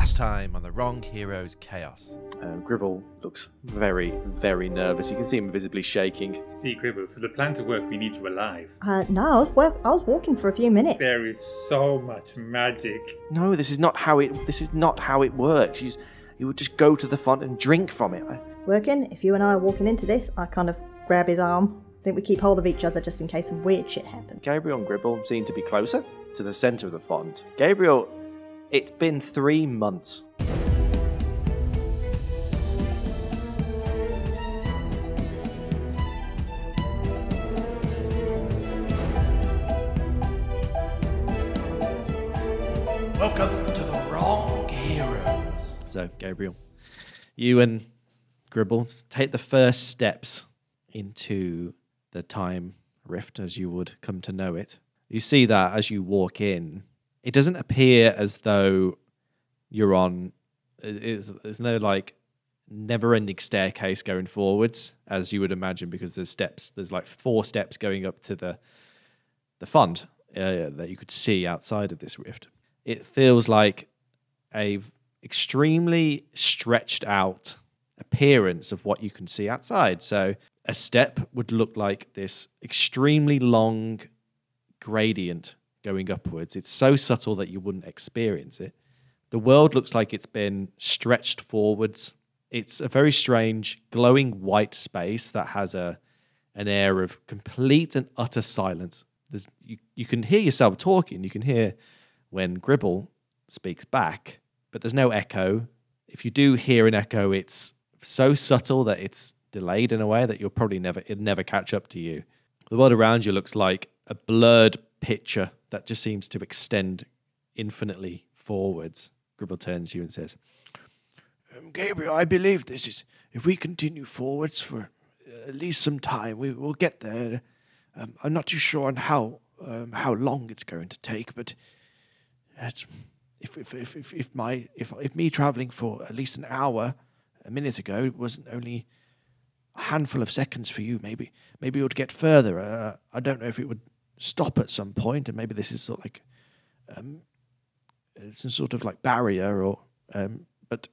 Last time on the Wrong Heroes Chaos. Uh, Gribble looks very, very nervous. You can see him visibly shaking. See, Gribble, for the plan to work, we need you alive. Uh, no, I was, wa- I was walking for a few minutes. There is so much magic. No, this is not how it. This is not how it works. You, you would just go to the font and drink from it. I- Working, if you and I are walking into this, I kind of grab his arm. I think we keep hold of each other just in case some weird shit happens. Gabriel and Gribble seem to be closer to the centre of the font. Gabriel, it's been three months. Welcome to the Wrong Heroes. So, Gabriel, you and Gribble take the first steps into the time rift as you would come to know it. You see that as you walk in, it doesn't appear as though you're on. it- It's, there's no like never-ending staircase going forwards as you would imagine because there's steps. There's like four steps going up to the the font uh, that you could see outside of this rift. It feels like a extremely stretched out appearance of what you can see outside. So a step would look like this extremely long gradient going upwards. It's so subtle that you wouldn't experience it. The world looks like it's been stretched forwards. It's a very strange glowing white space that has a an air of complete and utter silence. There's you, you can hear yourself talking, you can hear when Gribble speaks back, but there's no echo. If you do hear an echo, it's so subtle that it's delayed in a way that you'll probably never it'll never catch up to you. The world around you looks like a blurred picture that just seems to extend infinitely forwards. Gribble turns to you and says, um, Gabriel, I believe this is if we continue forwards for uh, at least some time, we will get there. Um, I'm not too sure on how um, how long it's going to take, but if, if, if, if, if my if if me traveling for at least an hour a minute ago wasn't only a handful of seconds for you, maybe maybe it would get further. Uh, I don't know if it would stop at some point, and maybe this is sort of like um, it's some sort of like barrier, or um, but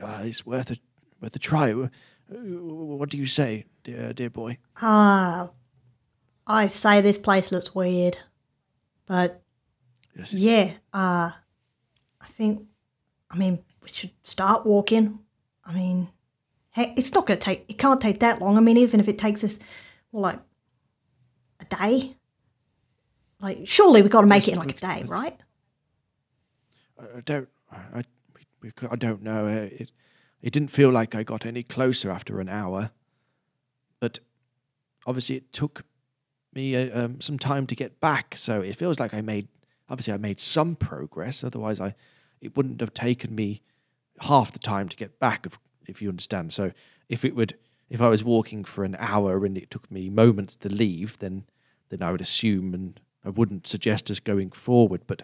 uh, it's worth a worth a try. Uh, What do you say, dear dear boy? Ah, I say this place looks weird, but Yes, yeah, uh, I think, I mean, we should start walking. I mean, heck, it's not going to take, it can't take that long. I mean, even if it takes us, well, like a day, like, surely we've got to make it in like a day, right? I don't. I, we, we, cou- I don't know. Uh, It, it didn't feel like I got any closer after an hour, but obviously it took me uh, um, some time to get back. So it feels like I made. Obviously, I made some progress. Otherwise, I it wouldn't have taken me half the time to get back. If if you understand. So if it would, if I was walking for an hour and it took me moments to leave, then then I would assume and I wouldn't suggest us going forward. But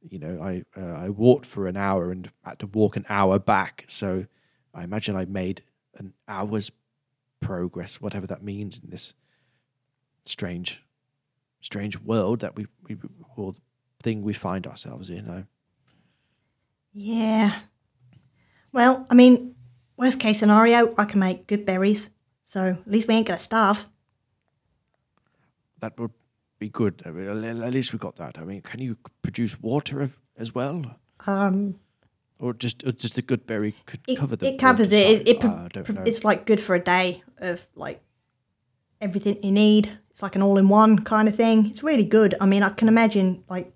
you know, I uh, I walked for an hour and had to walk an hour back. So I imagine I made an hour's progress, whatever that means in this strange, strange world that we we or thing we find ourselves in. I, Yeah. Well, I mean, worst case scenario, I can make good berries. So at least we ain't going to starve. that would be good. I mean, at least we got that. I mean, can you produce water as well, Um, or just or just the good berry could it, cover the it covers it. side? It, it I pro- don't know. it's like good for a day of like everything you need. It's like an all-in-one kind of thing. It's really good. I mean, I can imagine like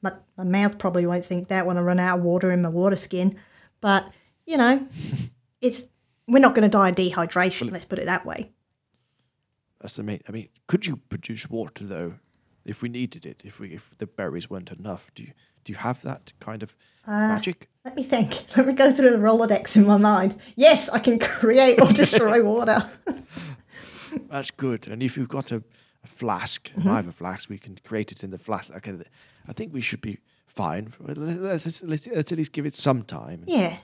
my, my mouth probably won't think that when I run out of water in my water skin, but you know, it's we're not going to die of dehydration. let's put it that way. That's the main. I mean, could you produce water though, if we needed it? If we if the berries weren't enough, do you do you have that kind of Uh, magic? Let me think. Let me go through the Rolodex in my mind. Yes, I can create or destroy water. That's good. And if you've got a, a flask, Mm-hmm. I have a flask, we can create it in the flask. Okay, I think we should be fine. Let's, let's, let's, let's at least give it some time yeah.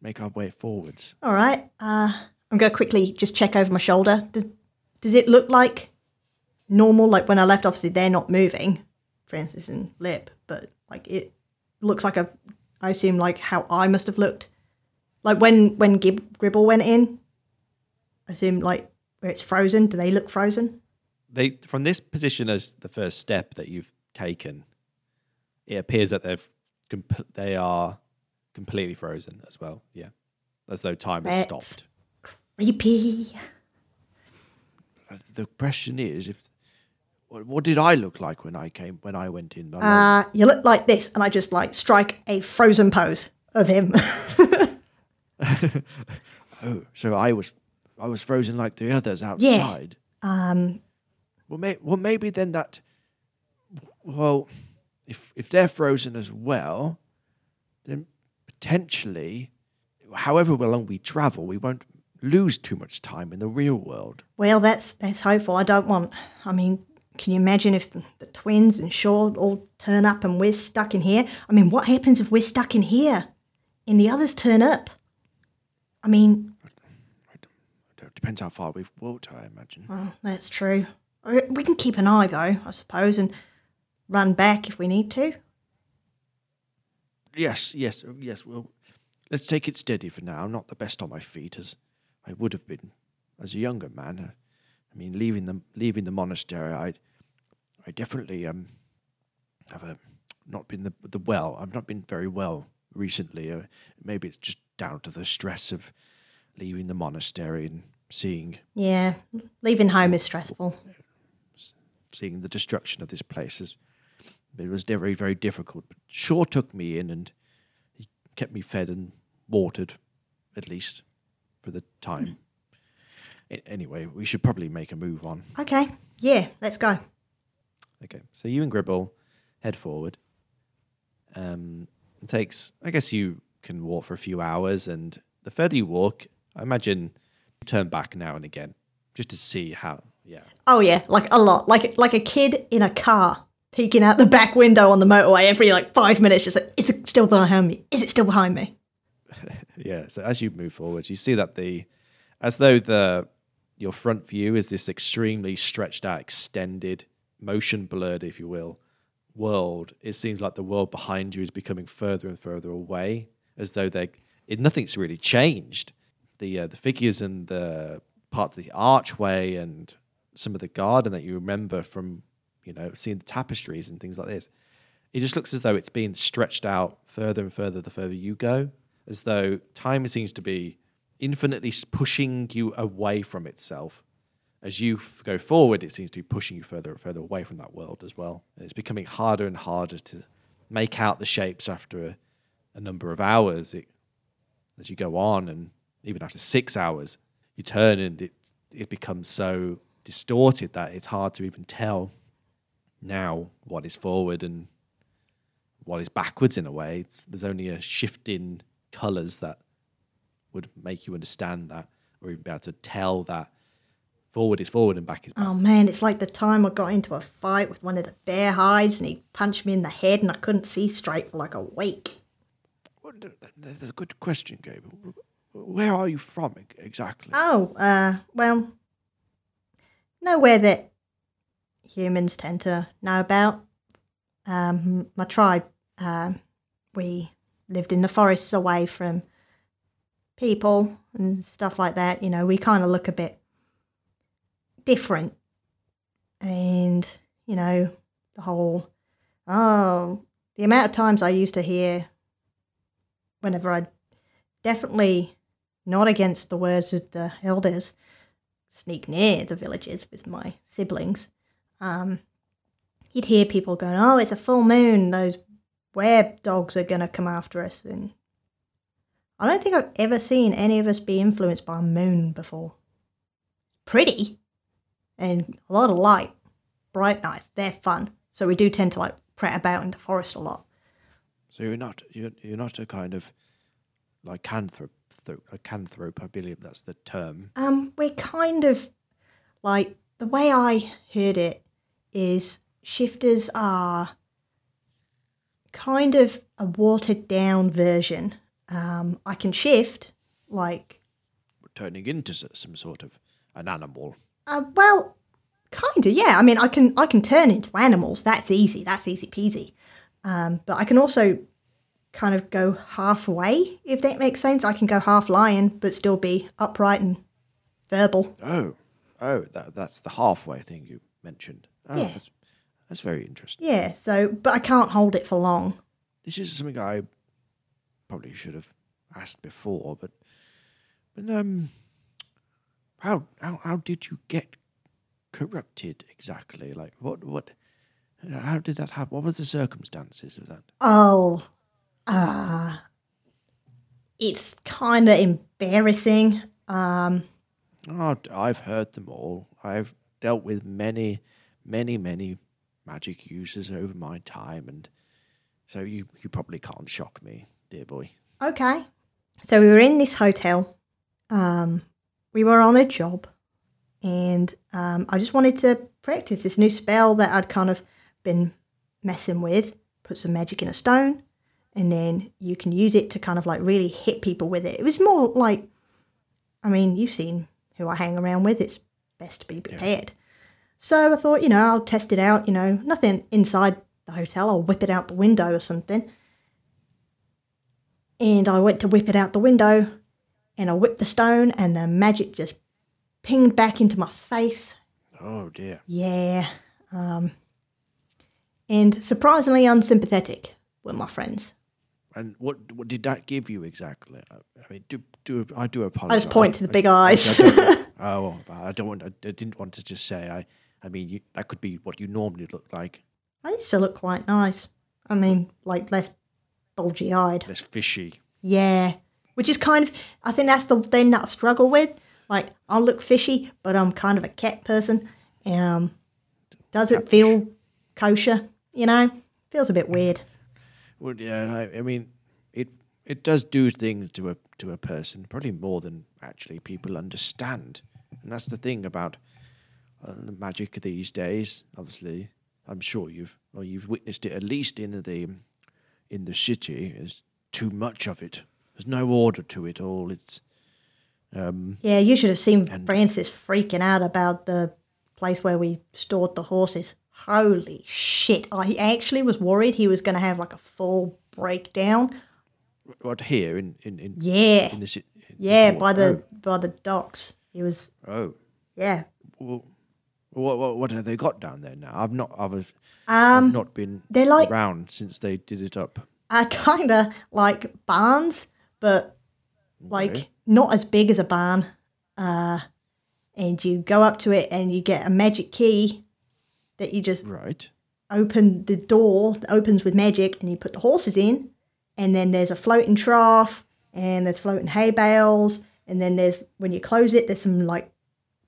make our way forwards. All right. Uh, I'm going to quickly just check over my shoulder. Does does it look like normal? Like when I left, obviously they're not moving, Francis and Lip, but like it looks like a I assume like how I must have looked. Like when when Gib- Gribble went in, I assume like where it's frozen. Do they look frozen? They from this position as the first step that you've taken, it appears that they've comp- they are completely frozen as well. Yeah, as though time has That's- stopped. Creepy. The question is, if what, what did I look like when I came when I went in? I Uh, you look like this, and I just like strike a frozen pose of him. oh, so I was I was frozen like the others outside. um, Well, may, well, maybe then that. Well, if if they're frozen as well, then potentially, however long we travel, we won't lose too much time in the real world. well, that's that's hopeful. I don't want. I mean, can you imagine if the, the twins and Shaw all turn up and we're stuck in here? I mean, what happens if we're stuck in here, and the others turn up? I mean, It depends how far we've walked, I imagine. well, that's true. Uh, We can keep an eye, though, I suppose, and run back if we need to. Yes, yes, yes. Well, let's take it steady for now. I'm not the best on my feet as I would have been as a younger man. Uh, I mean, leaving the leaving the monastery, I, I definitely um have a not been the the well. I've not been very well recently. Uh, maybe it's just down to the stress of leaving the monastery and seeing Yeah, leaving home is stressful. seeing the destruction of this place. Is, it was very, very difficult. But Shaw took me in and he kept me fed and watered, at least for the time. Anyway, we should probably make a move on. Okay, yeah, let's go. Okay, so you and Gribble head forward. Um, it takes, I guess, you can walk for a few hours, and the further you walk, I imagine you turn back now and again just to see how. Yeah, Oh yeah, like a lot, like like a kid in a car peeking out the back window on the motorway every like five minutes, just like, is it still behind me? Is it still behind me? yeah. So as you move forward, you see that the, as though the your front view is this extremely stretched out, extended, motion blurred, if you will, world. It seems like the world behind you is becoming further and further away, as though they nothing's really changed. The uh, the figures and the part of the archway and some of the garden that you remember from you know seeing the tapestries and things like this. It just looks as though it's being stretched out further and further the further you go, as though time seems to be infinitely pushing you away from itself. As you f- go forward, it seems to be pushing you further and further away from that world as well. And it's becoming harder and harder to make out the shapes after a, a number of hours. It, as you go on, and even after six hours, you turn and it it becomes so distorted that it's hard to even tell now what is forward and what is backwards in a way. It's, there's only a shift in colours that would make you understand that, or even be able to tell that forward is forward and back is back. Oh man, it's like the time I got into a fight with one of the bear hides and he punched me in the head and I couldn't see straight for like a week. Well, th- th- That's a good question, Gabe. Where are you from exactly? Oh, uh, well, nowhere that humans tend to know about. Um, my tribe, um, we lived in the forests away from people and stuff like that. You know, we kind of look a bit different. And, you know, the whole, oh, the amount of times I used to hear whenever I definitely not against the words of the elders, sneak near the villages with my siblings, um, you'd hear people going, "Oh, it's a full moon. Those were dogs are going to come after us." And I don't think I've ever seen any of us be influenced by a moon before. Pretty, and a lot of light, bright nights. They're fun. So we do tend to like prat about in the forest a lot. So you're not you're, you're not a kind of lycanthrope, th- lycanthrope. I believe that's the term. Um, we're kind of like the way I heard it is shifters are kind of a watered down version. Um, I can shift like Turning into some sort of an animal. uh, well, kind of yeah. I mean, I can I can turn into animals. That's easy. That's easy peasy. Um, but I can also kind of go halfway, if that makes sense. I can go half lion, but still be upright and verbal. Oh, oh, that, that's the halfway thing you mentioned. Oh, Yeah. that's, that's very interesting. Yeah, so, but I can't hold it for long. This is something I probably should have asked before, but but um, how how how did you get corrupted exactly? Like what what? How did that happen? What were the circumstances of that? Oh, uh, it's kind of embarrassing. Um, Oh, I've heard them all. I've dealt with many, many, many magic users over my time, and so you you probably can't shock me, dear boy. okay. So we were in this hotel. Um, we were on a job, and um, I just wanted to practice this new spell that I'd kind of been messing with. Put some magic in a stone, and then you can use it to kind of like really hit people with it. It was more like, I mean, you've seen who I hang around with. It's best to be prepared. So I thought, you know, I'll test it out. You know, nothing inside the hotel. I'll whip it out the window or something. And I went to whip it out the window, and I whipped the stone, and the magic just pinged back into my face. Oh dear. Yeah. Um, and surprisingly unsympathetic were my friends. And what what did that give you exactly? I, I mean, do do I do apologize? I just point to the big I- I eyes. don't- oh, I don't want. I didn't want to just say. I. I mean, you, that could be what you normally look like. I used to look quite nice. I mean, like less bulgy eyed. Less fishy. Yeah. Which is kind of, I think that's the thing that I struggle with. Like, I look fishy, but I'm kind of a cat person. Um, does it feel kosher? You know, feels a bit weird. Well, yeah. I, I mean, it it does do things to a to a person, probably more than actually people understand. And that's the thing about uh, the magic of these days. Obviously, I'm sure you've or you've witnessed it at least in the in the city. There's too much of it. There's no order to it all. It's um, Yeah, you should have seen Francis freaking out about the place where we stored the horses. Holy shit. I actually was worried he was going to have like a full breakdown. what here in in in, Yeah. in the city. Yeah, by the by the docks. He was oh. yeah. Well, what, what what have they got down there now? I've not I've, Um I've not been they're like- around since they did it up. I kind of like barns, but like Okay. not as big as a barn. Uh, and you go up to it and you get a magic key that you just Right. open the door that opens with magic and you put the horses in. And then there's a floating trough and there's floating hay bales. And then there's, when you close it, there's some like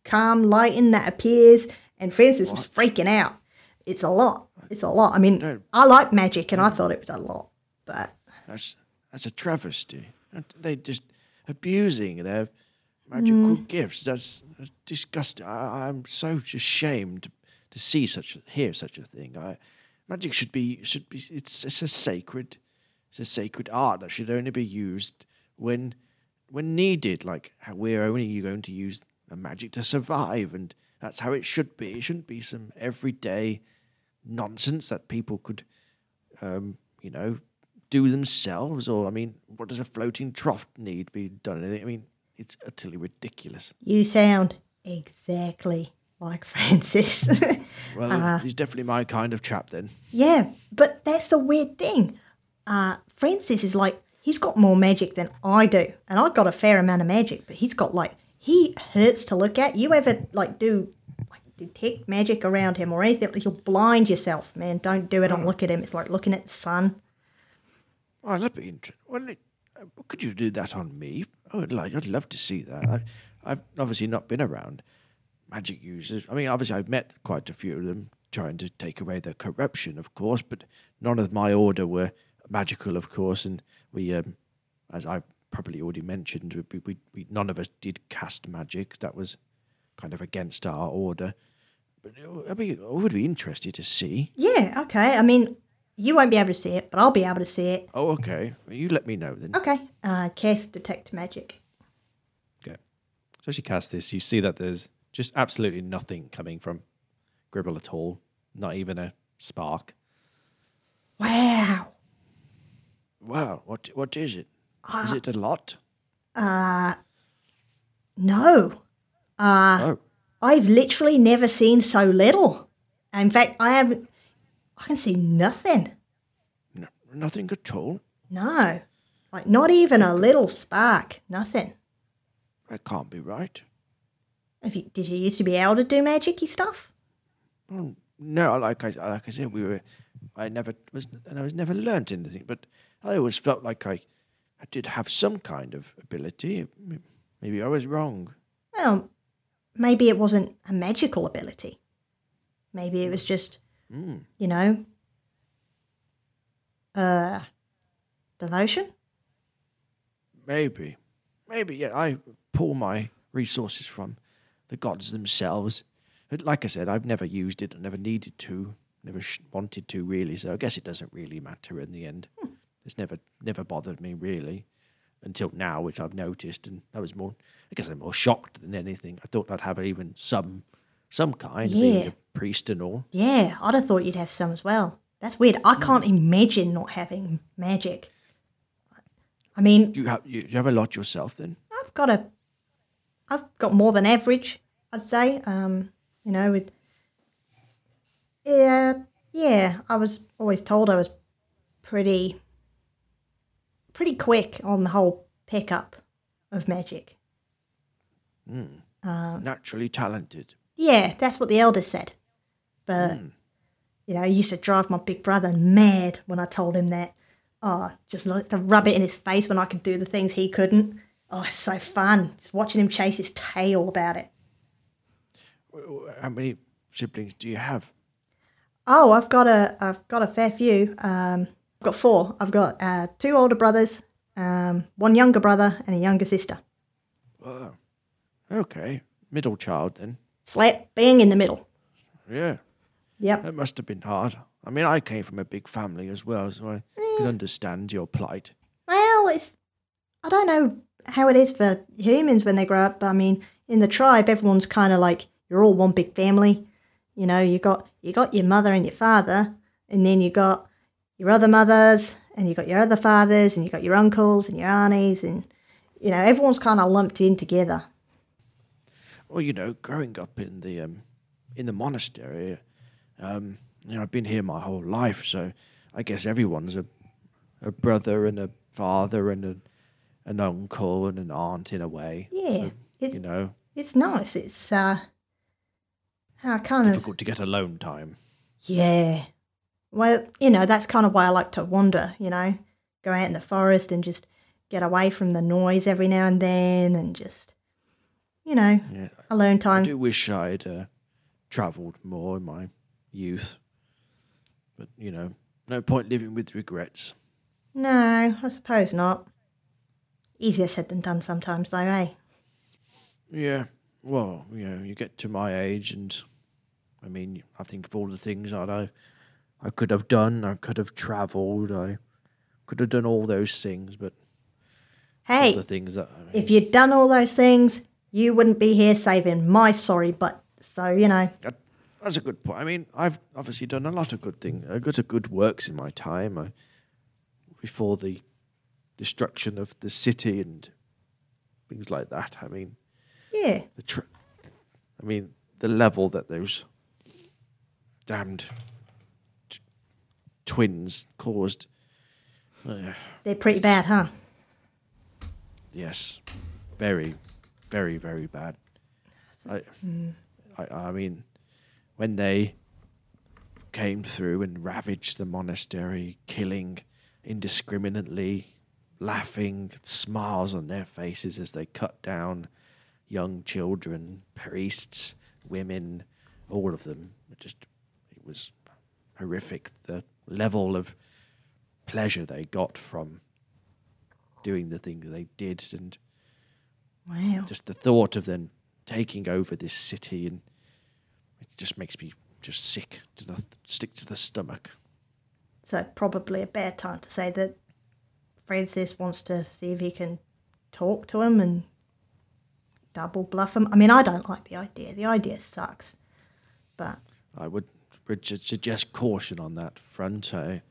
calm lighting that appears. And Francis was freaking out. It's a lot. It's a lot. I mean, No. I like magic and I thought it was a lot. But That's that's a travesty. They just abusing their magical mm. gifts. That's, that's disgusting. I, I'm so ashamed to see such hear such a thing. I, magic should be should be it's it's a sacred it's a sacred art that should only be used when when needed. Like how we're only going to use the magic to survive, and that's how it should be. It shouldn't be some everyday nonsense that people could um, you know, do themselves? Or, I mean, what does a floating trough need be done? I mean, it's utterly ridiculous. you sound exactly like Francis. Well, he's definitely my kind of chap then. yeah, but that's the weird thing. Uh, Francis is like, he's got more magic than I do. And I've got a fair amount of magic, but he's got like, he hurts to look at. You ever like do like detect magic around him or anything? Like, you'll blind yourself, man. Don't do it and look at him. It's like looking at the sun. Oh, that'd be interesting. Well, uh, could you do that on me? Oh, I'd, like, I'd love to see that. I, I've obviously not been around magic users. I mean, obviously, I've met quite a few of them trying to take away the corruption, of course, but none of my order were magical, of course. And we, um, as I've probably already mentioned, we, we, we none of us did cast magic. That was kind of against our order. But uh, I mean, I would be interested to see. Yeah, okay. I mean, you won't be able to see it, but I'll be able to see it. Oh, okay. Well, you let me know then. Okay. Uh, cast detect magic. Okay. So as you cast this, you see that there's just absolutely nothing coming from Gribble at all. Not even a spark. Wow. Wow. what what is it? Ah. Is it a lot? No, oh, I've literally never seen so little. In fact, I haven't. I can see nothing. no, nothing at all. No, like not even a little spark. Nothing. That can't be right. You, did you used to be able to do magicy stuff? Well, no, like I like I said, we were. I never was, and I was never learnt anything. But I always felt like I, I did have some kind of ability. Maybe I was wrong. Well, maybe it wasn't a magical ability. Maybe it was just, you know, uh, devotion. Maybe, maybe. Yeah, I pull my resources from the gods themselves. But like I said, I've never used it. I never needed to. Never sh- wanted to really. So I guess it doesn't really matter in the end. It's never never bothered me really until now, which I've noticed, and I was more. I guess I'm more shocked than anything. I thought I'd have even some some kind, being a priest and all. Yeah, I'd have thought you'd have some as well. That's weird. I can't imagine not having magic. I mean, Do you have you, do you have a lot yourself then? I've got a, I've got more than average, I'd say. Um, you know, with, yeah, yeah. I was always told I was pretty, pretty quick on the whole pickup of magic. Hmm. Uh, Naturally talented. Yeah, that's what the elders said. But hmm. you know, I used to drive my big brother mad when I told him that. Oh, just like to rub it in his face when I could do the things he couldn't. Oh, it's so fun. Just watching him chase his tail about it. How many siblings do you have? Oh, I've got a I've got a fair few. Um, I've got four. I've got uh, two older brothers, um, one younger brother, and a younger sister. Oh, okay. Middle child then. Slap bang in the middle. Yeah. Yep. That must have been hard. I mean, I came from a big family as well, so I can understand your plight. Well, it's I don't know how it is for humans when they grow up. But I mean, in the tribe, everyone's kind of like you're all one big family. You know, you got you got your mother and your father, and then you got your other mothers, and you've got your other fathers, and you've got your uncles and your aunties, and you know, everyone's kind of lumped in together. Well, you know, growing up in the um, in the monastery, um, you know, I've been here my whole life, so I guess everyone's a a brother and a father and a, an uncle and an aunt in a way. Yeah, So, it's you know, it's nice. It's uh, I kind of difficult to get alone time. Yeah. Well, you know, that's kind of why I like to wander, you know, go out in the forest and just get away from the noise every now and then and just, you know, Yeah, alone time. I do wish I'd uh, travelled more in my youth, but you know, no point living with regrets. No, I suppose not. Easier said than done sometimes, though, eh? Yeah. Well, you know, you get to my age, and I mean, I think of all the things that I, could have done. I could have travelled. I could have done all those things, but Hey, the things that I mean, if you'd done all those things, you wouldn't be here saving my sorry butt. So, you know, that, that's a good point. I mean, I've obviously done a lot of good things. I got a good works in my time. I, before the destruction of the city and things like that. I mean, yeah. the tr- I mean, the level that those damned twins caused. Uh, They're pretty bad, huh? yes, very, very, very bad. I, I, I mean, when they came through and ravaged the monastery, killing indiscriminately, laughing, smiles on their faces as they cut down young children, priests, women, all of them. It just, it was horrific. The level of pleasure they got from doing the things they did, and Wow. just the thought of them taking over this city, and it just makes me just sick to the stick to the stomach. So, probably a bad time to say that Francis wants to see if he can talk to him and double bluff him. I mean, I don't like the idea. The idea sucks. But I would, would suggest caution on that front. I,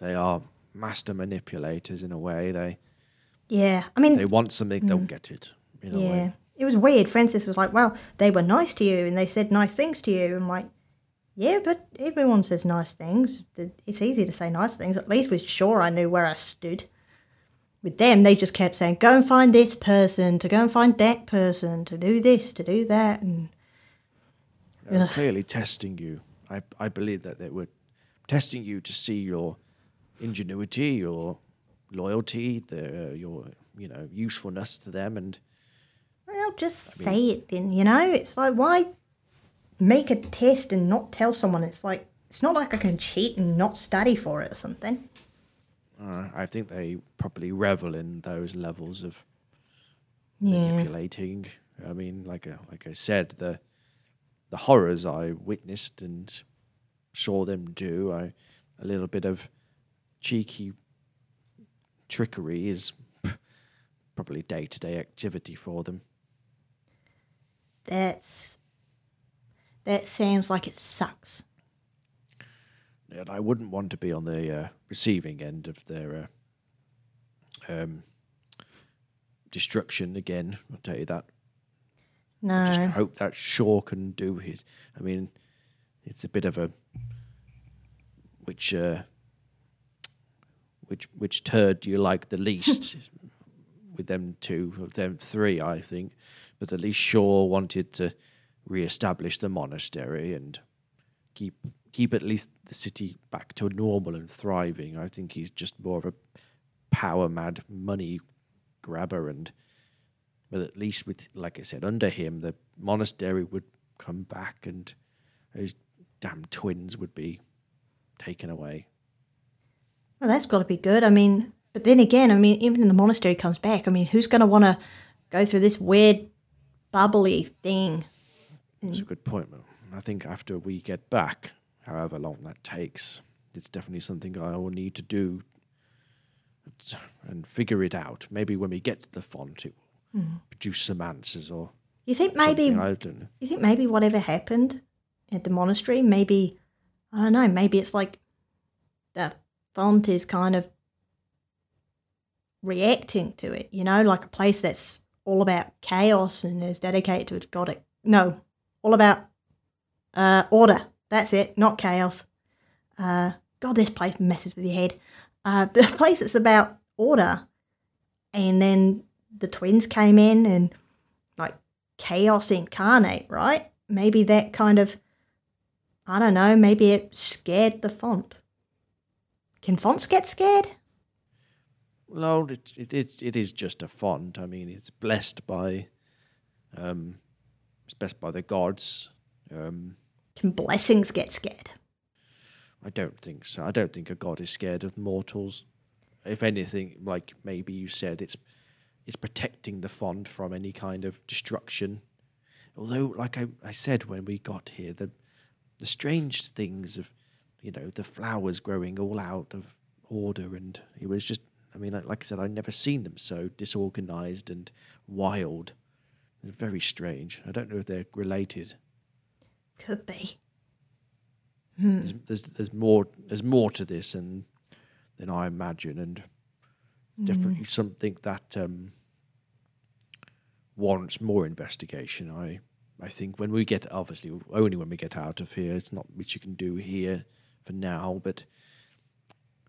they are master manipulators in a way. They Yeah. I mean, they want something, they'll mm. get it. Yeah. way. It was weird. Francis was like, well, they were nice to you and they said nice things to you. I'm like, yeah, but everyone says nice things. It's easy to say nice things. At least with Shaw I knew where I stood. With them, they just kept saying, go and find this person, to go and find that person, to do this, to do that. And They're clearly testing you. I I believe that they were testing you to see your ingenuity, your loyalty, the your you know usefulness to them, and Well, just say it then, you know? It's like, why make a test and not tell someone? It's like, it's not like I can cheat and not study for it or something. uh, I think they probably revel in those levels of Yeah. manipulating. I mean, like I, like I said, the the horrors I witnessed and saw them do, I a little bit of cheeky trickery is probably day to day activity for them. That's. That sounds like it sucks. And I wouldn't want to be on the uh, receiving end of their uh, um, destruction again. I'll tell you that. Just hope that Shaw can do his. I mean, it's a bit of a which uh, which which turd do you like the least with them two of them three, I think. But at least Shaw wanted to re-establish the monastery and keep keep at least the city back to normal and thriving. I think he's just more of a power mad money grabber and but at least with like I said, under him the monastery would come back and those damn twins would be taken away. Well, that's got to be good. I mean, but then again, I mean, even if the monastery comes back, I mean, who's going to want to go through this weird, bubbly thing? That's a good point. I think after we get back, however long that takes, it's definitely something I will need to do and figure it out. Maybe when we get to the font, it will produce some answers or You think maybe. I don't know. You think maybe whatever happened at the monastery, maybe, I don't know, maybe it's like the font is kind of reacting to it, you know, like a place that's all about chaos and is dedicated to its god. No, all about uh, order. That's it, not chaos. Uh, God, this place messes with your head. Uh, the place that's about order. And then the twins came in and like chaos incarnate, right? Maybe that kind of, I don't know, maybe it scared the font. Can fonts get scared? Well, it, it, it, it is just a font. I mean, it's blessed by, um, it's blessed by the gods. Um, Can blessings get scared? I don't think so. I don't think a god is scared of mortals. If anything, like maybe you said, it's it's protecting the font from any kind of destruction. Although, like I, I said when we got here, the the strange things of you know the flowers growing all out of order, and it was just. I mean, like, I said, I've never seen them so disorganized and wild. It's very strange. I don't know if they're related. Could be. there's, there's there's more there's more to this and than I imagine, and definitely something that um, warrants more investigation. I I think when we get obviously only when we get out of here, it's not much you can do here for now, but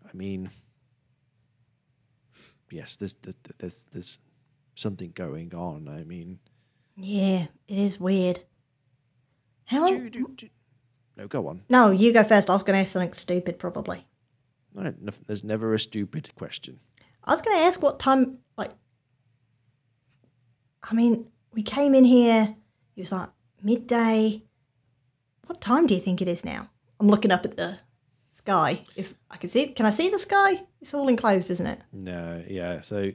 I mean, yes, there's there's there's, something going on. I mean, Yeah, it is weird. How do, do, do, no, go on. No, you go first. I was going to ask something stupid, probably. No, there's never a stupid question. I was going to ask what time, like, I mean, we came in here, it was like midday. What time do you think it is now? I'm looking up at the sky. If I can see it, can I see the sky? It's all enclosed, isn't it? No, yeah. So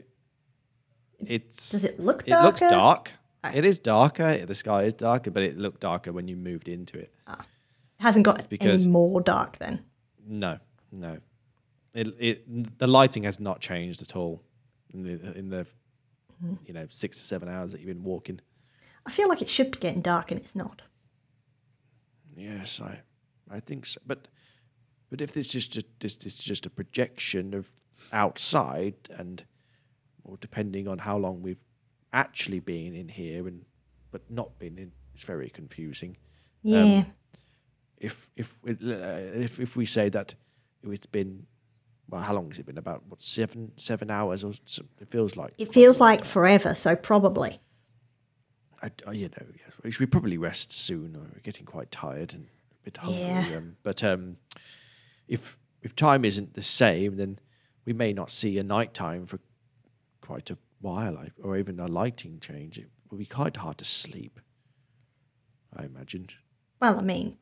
it's Does it look it looks dark. Ah. It is darker. The sky is darker, but it looked darker when you moved into it. It hasn't got because- any more dark then. No, no. It it the lighting has not changed at all in the in the Hmm. you know six to seven hours that you've been walking. I feel like it should be getting dark and it's not. Yes, I, I think so. But, but if this is just this, this is just a projection of outside, and or depending on how long we've actually been in here and but not been in, it's very confusing. Yeah. If if it, uh, if if we say that it's been well, how long has it been? About what seven seven hours or so, it feels like. it feels like forever, so probably. I, I- you know, yes, we should probably rest soon. Or we're getting quite tired and a bit hungry. Yeah. Um, but um, if if time isn't the same, then we may not see a night time for quite a while, I- or even a lighting change. It will be quite hard to sleep. I imagine. Well, I mean,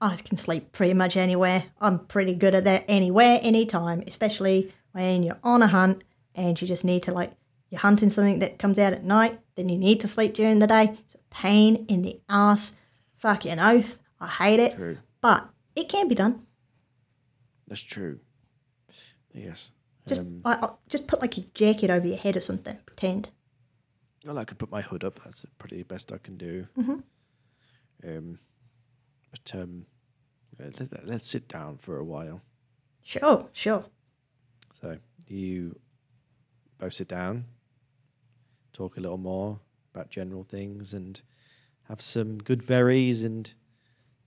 I can sleep pretty much anywhere. I'm pretty good at that anywhere, anytime, especially when you're on a hunt and you just need to, like, you're hunting something that comes out at night, then you need to sleep during the day. It's a pain in the ass. Fucking oath. I hate it. True. But it can be done. That's true. Yes. Just, um, I, I, just put, like, a jacket over your head or something. Pretend. well, I can put my hood up. That's probably the best I can do. Mhm. Um, but um, let, let's sit down for a while. Sure, sure. So you both sit down, talk a little more about general things, and have some good berries, and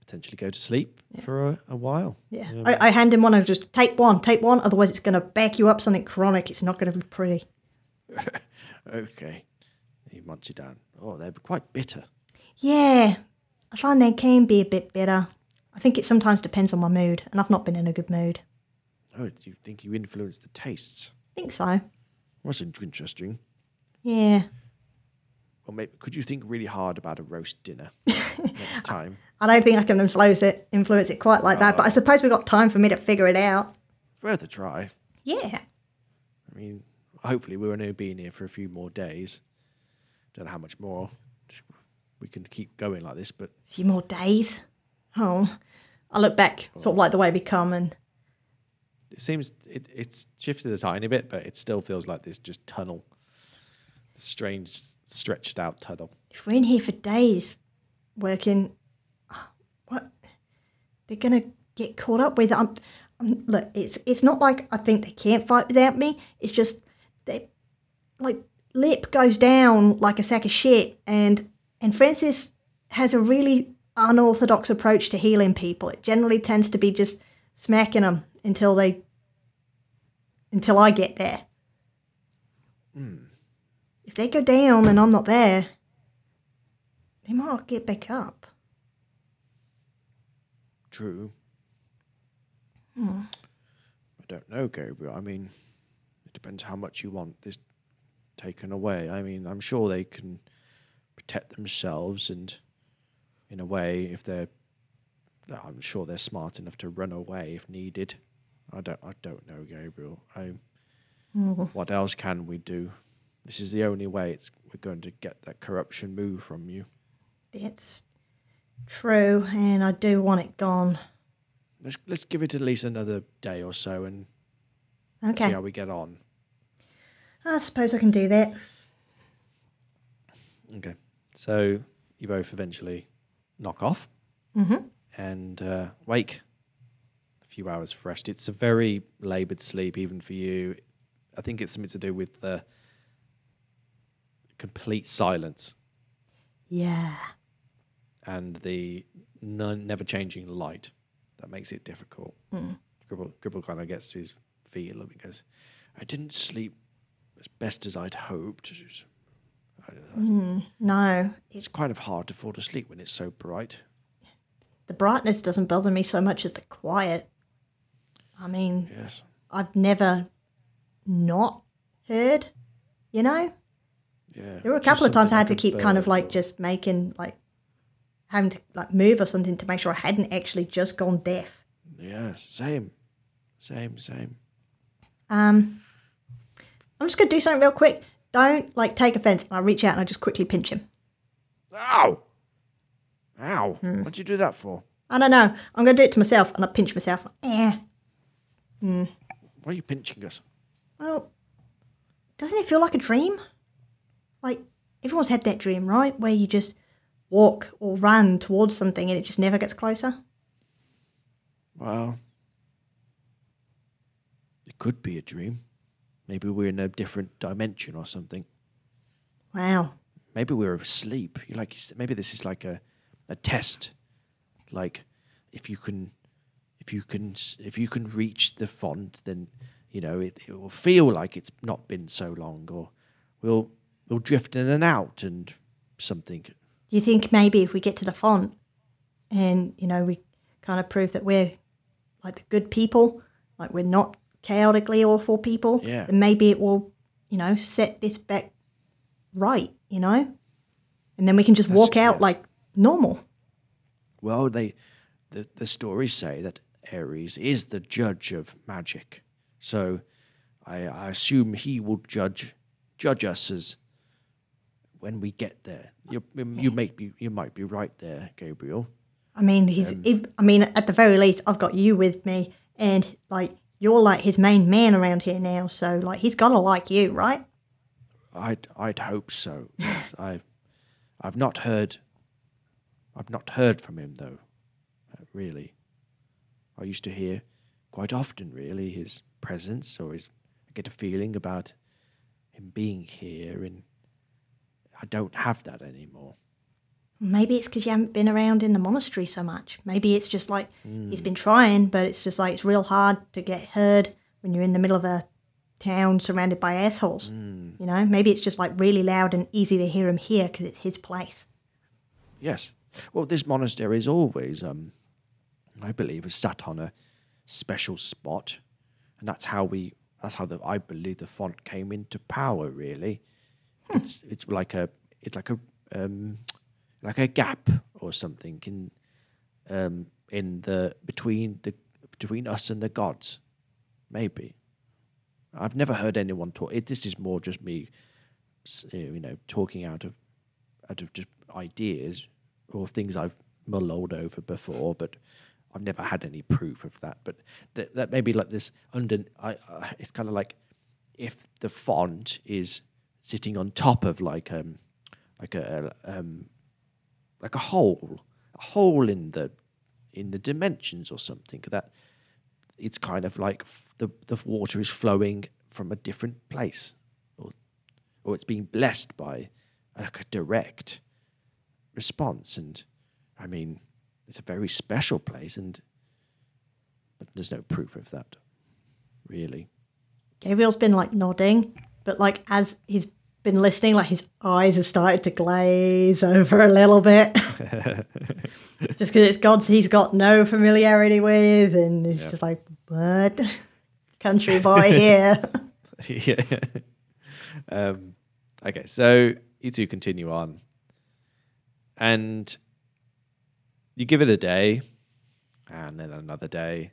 potentially go to sleep for a, a while. Yeah. Um, I, I hand him one. I just take one, take one. Otherwise, it's going to back you up something chronic. It's not going to be pretty. okay. He munch it down. Oh, they're quite bitter. Yeah, I find they can be a bit better. I think it sometimes depends on my mood, and I've not been in a good mood. Oh, do you think you influence the tastes? I think so. That's in- interesting. Yeah. Well, maybe could you think really hard about a roast dinner next time? I don't think I can influence it, influence it quite like that, but I oh. suppose we've got time for me to figure it out. Worth a try. Yeah. I mean, hopefully we're only being here for a few more days. Don't know how much more we can keep going like this, but A few more days. Oh. I look back, sort of like the way we come, and It seems it, it's shifted a tiny bit, but it still feels like this just tunnel, strange stretched out tunnel. if we're in here for days working, what? They're to get caught up with. I'm, I'm, look, it's it's not like I think they can't fight without me. It's just they, like, Lip goes down like a sack of shit, and and Francis has a really unorthodox approach to healing people. It generally tends to be just smacking them until they, until I get there. Hmm. If they go down and I'm not there, they might not get back up. true. Hmm. I don't know, Gabriel. I mean, it depends how much you want this taken away. I mean, I'm sure they can protect themselves, and in a way, if they're, I'm sure they're smart enough to run away if needed. I don't, I don't know, Gabriel. I, mm. what else can we do? This is the only way it's we're going to get that corruption move from you. It's true, and I do want it gone. Let's let's give it at least another day or so and see how we get on. I suppose I can do that. Okay. So you both eventually knock off Mhm. and uh, wake a few hours rest. It's a very laboured sleep, even for you. I think it's something to do with the complete silence Yeah. and the non, never changing light that makes it difficult. Gribble, Gribble kind of gets to his feet a little bit and goes, I didn't sleep as best as I'd hoped. I- No, It's it's kind of hard to fall asleep when it's so bright. the brightness doesn't bother me so much as the quiet. I mean, Yes. I've never not heard, you know? Yeah. There were a couple of times I had to keep kind of like just making like having to like move or something to make sure I hadn't actually just gone deaf. Yeah, same. Same, same. Um, I'm just gonna do something real quick. Don't like take offense. I reach out and I just quickly pinch him. Ow! Ow! Hmm. What'd you do that for? I don't know. I'm gonna do it to myself and I pinch myself. Eh. Why are you pinching us? Well, doesn't it feel like a dream? Like everyone's had that dream, right? Where you just walk or run towards something and it just never gets closer. Well, it could be a dream. Maybe we're in a different dimension or something. Wow. Maybe we're asleep. You like maybe this is like a a test. Like if you can if you can if you can reach the font, then you know it, it will feel like it's not been so long, or we'll we'll drift in and out and something. Do you think maybe if we get to the font and, you know, we kind of prove that we're like the good people, like we're not chaotically awful people, Yeah. then maybe it will, you know, set this back right, you know? And then we can just walk out yes. like normal. Well, they the the stories say that Ares is the judge of magic, so I, I assume he will judge judge us as when we get there. You you might be you might be right there, Gabriel. I mean, he's. Um, if, I mean, at the very least, I've got you with me, and like you're like his main man around here now. So like he's gotta like you, right? I'd I'd hope so. Yes, I've I've not heard I've not heard from him though. uh, Really, I used to hear quite often. Really, his presence or his I get a feeling about him being here, and I don't have that anymore. Maybe it's because you haven't been around in the monastery so much. Maybe it's just like he's been trying, but it's just like it's real hard to get heard when you're in the middle of a town surrounded by assholes. You know, maybe it's just like really loud and easy to hear him here because it's his place. Yes. Well, this monastery is always, um, I believe, is sat on a special spot, and that's how we. That's how the I believe the font came into power. Really, it's it's like a it's like a um, like a gap or something in um, in the between the between us and the gods. Maybe. I've never heard anyone talk. It, this is more just me, you know, talking out of out of just ideas or things I've mulled over before, but I've never had any proof of that. But that, may be like this under. I, uh, it's kind of like if the font is sitting on top of like um like a um like a hole, a hole in the in the dimensions or something that it's kind of like the the water is flowing from a different place or or it's being blessed by like a direct response. And i mean it's a very special place and but there's no proof of that really. Gabriel's been like nodding, but like as he's been listening, like his eyes have started to glaze over a little bit. just because it's gods he's got no familiarity with, and he's just like, what? Country boy here. yeah. Um, okay, so you two continue on, and you give it a day, and then another day,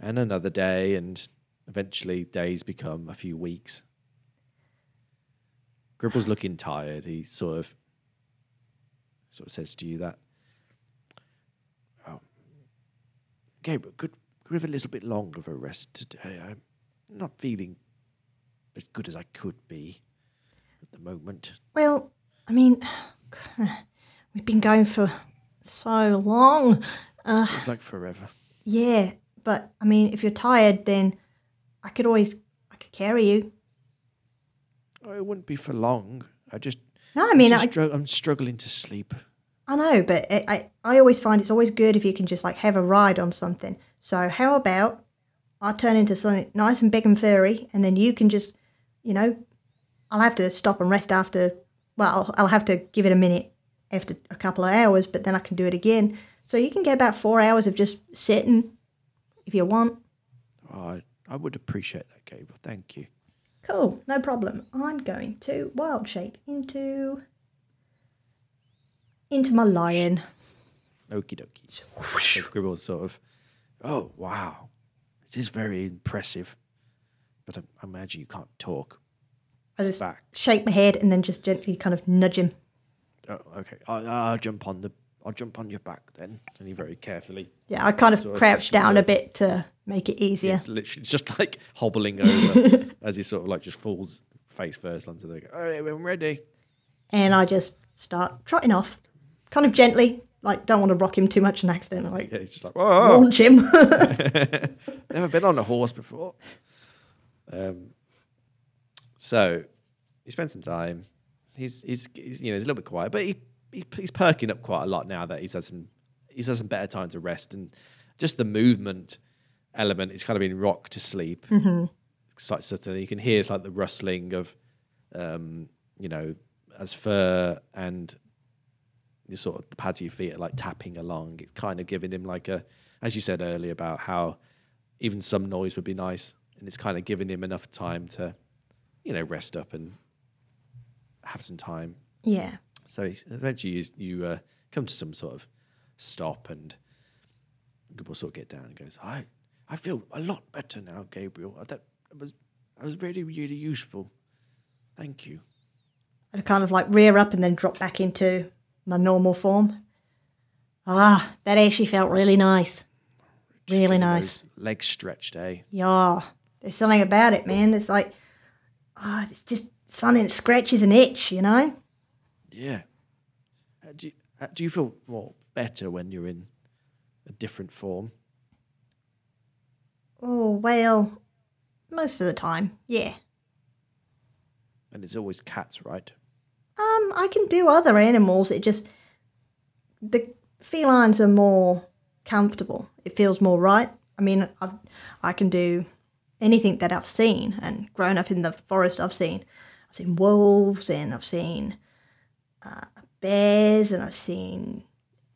and another day, and eventually days become a few weeks. Gribble's looking tired. He sort of sort of says to you that, "Oh, Gabriel, could could we have a little bit longer of a rest today? I'm not feeling as good as I could be at the moment. well, I mean, we've been going for so long. Uh, it's like forever. Yeah, but I mean, if you're tired, then I could always, I could carry you. Oh, it wouldn't be for long. I just. No, I mean, I'm, I, I'm struggling to sleep. I know, but I, I, I always find it's always good if you can just like have a ride on something. So how about I turn into something nice and big and furry, and then you can just, you know, I'll have to stop and rest after. Well, I'll, I'll have to give it a minute after a couple of hours, but then I can do it again. So you can get about four hours of just sitting, if you want. Oh, I, I would appreciate that, Gabriel. Thank you. Cool, no problem. I'm going to wild shape into into my lion. Okie dokie. So Gribble's sort of. Oh, wow. This is very impressive. But I, I imagine you can't talk I just back. shake my head and then just gently kind of nudge him. Oh, okay. I, I'll jump on the. I'll jump on your back then. And he very carefully. Yeah, I kind of Sort of crouch down a bit to make it easier. It's literally just like hobbling over as he sort of like just falls face first onto the. All right, I'm ready. And I just start trotting off, kind of gently. Like, don't want to rock him too much and accidentally like, Yeah, he's just like, whoa, launch him. Never been on a horse before. Um, So he spent some time. He's, he's, he's you know he's a little bit quiet, but he, he he's perking up quite a lot now that he's had some he's had some better time to rest and just the movement element. He's kind of been rocked to sleep. Mm-hmm. Suddenly, you can hear it's like the rustling of, um, you know, as fur and the sort of the pads of your feet are like tapping along. It's kind of giving him like a, as you said earlier about how even some noise would be nice, and it's kind of giving him enough time to, you know, rest up and have some time. Yeah. So eventually you, you uh, come to some sort of stop, and Gabriel sort of get down and goes, "I I feel a lot better now, Gabriel. That was that was really really useful. Thank you." I'd kind of like rear up and then drop back into my normal form. Ah, that actually felt really nice. Really nice. Legs stretched, eh? Yeah, there's something about it, man. It's like, ah, it's just something that scratches an itch, you know? Yeah. Uh, do, you, uh, do you feel more better when you're in a different form? Oh, well, most of the time, yeah. And it's always cats, right? Um, I can do other animals. It just the felines are more comfortable. It feels more right. I mean, I've, I can do anything that I've seen and grown up in the forest. I've seen, I've seen wolves and I've seen uh, bears and I've seen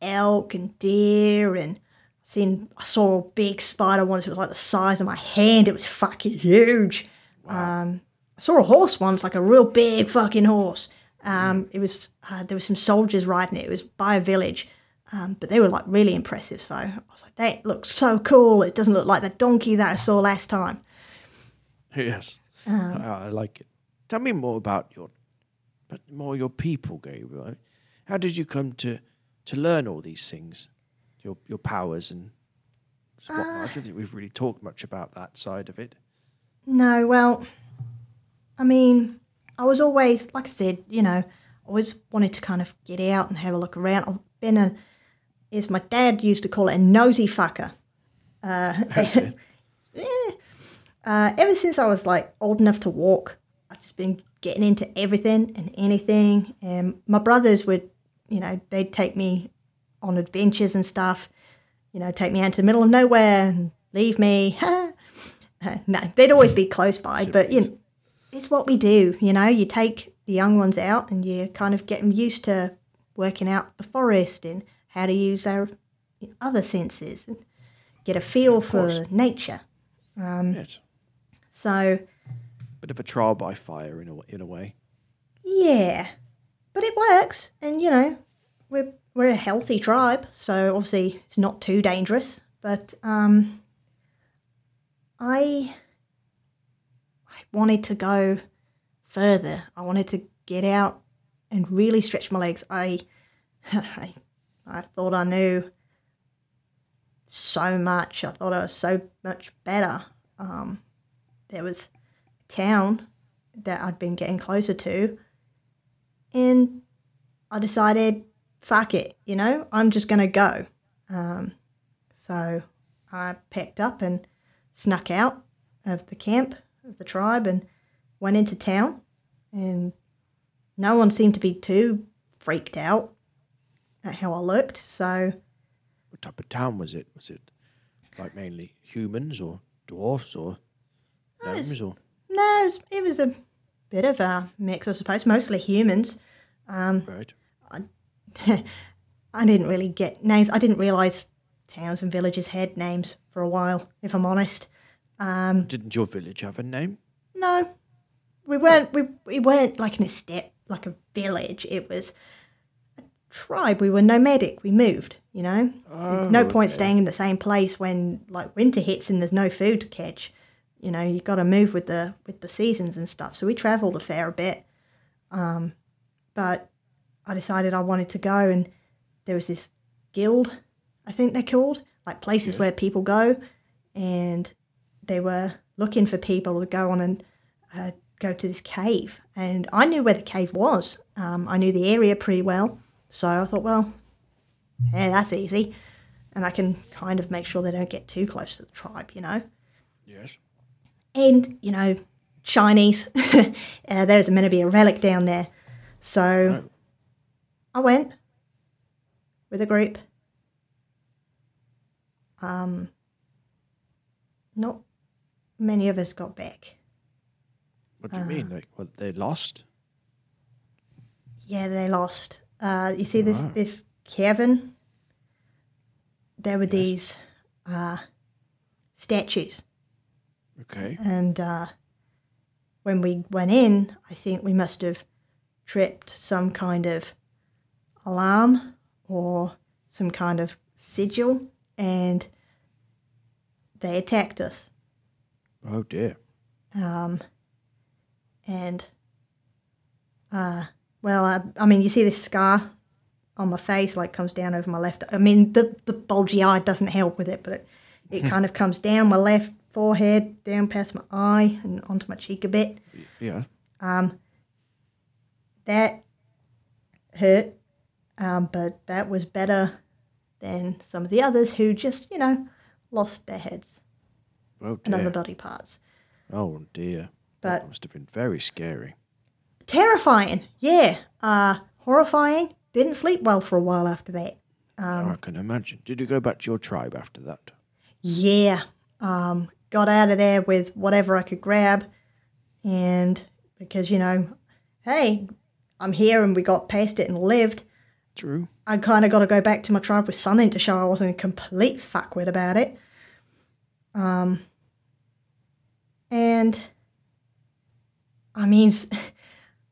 elk and deer and seen. I saw a big spider once. It was like the size of my hand. It was fucking huge. Um, I saw a horse once, like a real big fucking horse. Um, it was uh, there were some soldiers riding it. It was by a village, um, but they were like really impressive. So I was like, that looks so cool. It doesn't look like the donkey that I saw last time. Yes. I, I like it. Tell me more about your, but more your people, Gabriel. How did you come to to learn all these things, your your powers and whatnot? I don't think we've really talked much about that side of it. No, well, I mean, I was always, like I said, you know, I always wanted to kind of get out and have a look around. I've been a, as my dad used to call it, a nosy fucker. Uh, eh, uh, ever since I was like old enough to walk, I've just been getting into everything and anything. And my brothers would, you know, they'd take me on adventures and stuff. You know, take me out to the middle of nowhere and leave me. no, they'd always be close by, but you know, it's what we do. You know, you take the young ones out and you kind of get them used to working out the forest and how to use our other senses and get a feel for nature. Um, yes. So, Bit of a trial by fire in a in a way. yeah, but it works, and you know, we're we're a healthy tribe, so obviously it's not too dangerous. But um, I I wanted to go further. I wanted to get out and really stretch my legs. I I, I thought I knew so much. I thought I was so much better. Um, there was a town that I'd been getting closer to, and I decided, fuck it, you know, I'm just gonna go. Um, so I packed up and snuck out of the camp of the tribe and went into town, and no one seemed to be too freaked out at how I looked. So What type of town was it? Was it like mainly humans or dwarfs or gnomes or no, it was, it was a bit of a mix, I suppose. Mostly humans. right? I didn't really get names. I didn't realise towns and villages had names for a while, if I'm honest. Didn't your village have a name? No, we weren't. We, we weren't like an estate, like a village. It was a tribe. We were nomadic. We moved. You know, there's no point staying in the same place when like winter hits and there's no food to catch. You know, you got to move with the with the seasons and stuff. So we travelled a fair bit. Um, but I decided I wanted to go, and there was this guild, I think they're called, like places where people go, and they were looking for people to go on and uh, go to this cave. And I knew where the cave was. Um, I knew the area pretty well, so I thought, well, yeah, that's easy, and I can kind of make sure they don't get too close to the tribe, you know. Yes. And, you know, Chinese. uh, there's meant to be a relic down there. So I went with a group. Um, not many of us got back. What do you mean? Like, what, they lost? Yeah, they lost. Uh, you see this this Kevin. There were these uh, statues, Okay. and uh, when we went in, I think we must have tripped some kind of alarm or some kind of sigil, and they attacked us. Oh dear. Um, and, uh, well, I, I mean, you see this scar on my face, like comes down over my left. I mean, the, the bulgy eye doesn't help with it, but it, it kind of comes down my left forehead, down past my eye, and onto my cheek a bit. Yeah. Um, That hurt, um, but that was better than some of the others who just, you know, lost their heads Oh and other body parts. Oh dear. But- that must have been very scary. Terrifying, yeah. Uh, horrifying. Didn't sleep well for a while after that. I can imagine. Did you go back to your tribe after that? Yeah. Um, got out of there with whatever I could grab. And because, you know, hey, I'm here and we got past it and lived, True. I kind of got to go back to my tribe with something to show I wasn't a complete fuckwit about it. Um, and I mean,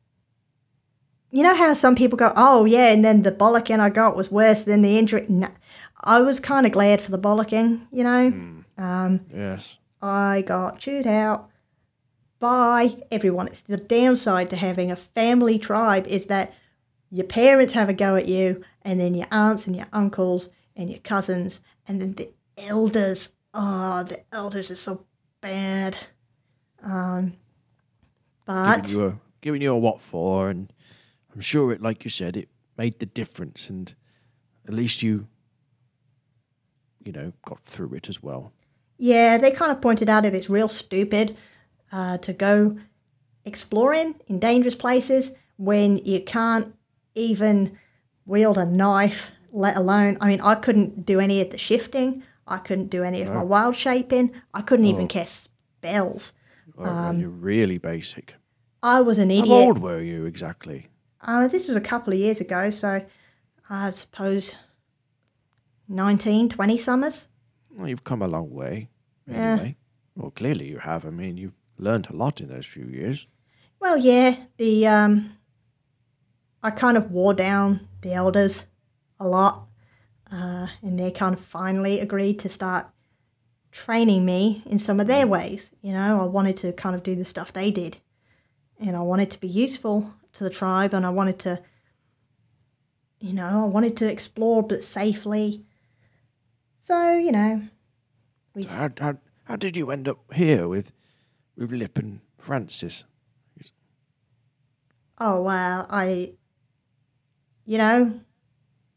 you know how some people go, oh yeah, and then the bollocking I got was worse than the injury. No, I was kind of glad for the bollocking, you know. um Yes. I got chewed out by everyone. It's the downside to having a family tribe is that your parents have a go at you, and then your aunts and your uncles and your cousins, and then the elders. Oh, the elders are so bad. Um, but Giving you a giving you a what for, and I'm sure it, like you said, it made the difference, and at least you, you know, got through it as well. Yeah, they kind of pointed out that it's real stupid uh, to go exploring in dangerous places when you can't even wield a knife, let alone. I mean, I couldn't do any of the shifting, I couldn't do any of my wild shaping, I couldn't even cast spells. Oh, well, you're really basic. I was an idiot. How old were you exactly? Uh, this was a couple of years ago, so I suppose 19, 20 summers. Well, you've come a long way. Yeah. Anyway. Well, clearly you have. I mean, you've learned a lot in those few years. Well, yeah, the um, I kind of wore down the elders a lot, uh, and they kind of finally agreed to start training me in some of their ways. You know, I wanted to kind of do the stuff they did, and I wanted to be useful to the tribe, and I wanted to, you know, I wanted to explore but safely. So you know, we How, how, how did you end up here with, with Lip and Francis? oh wow, I, you know,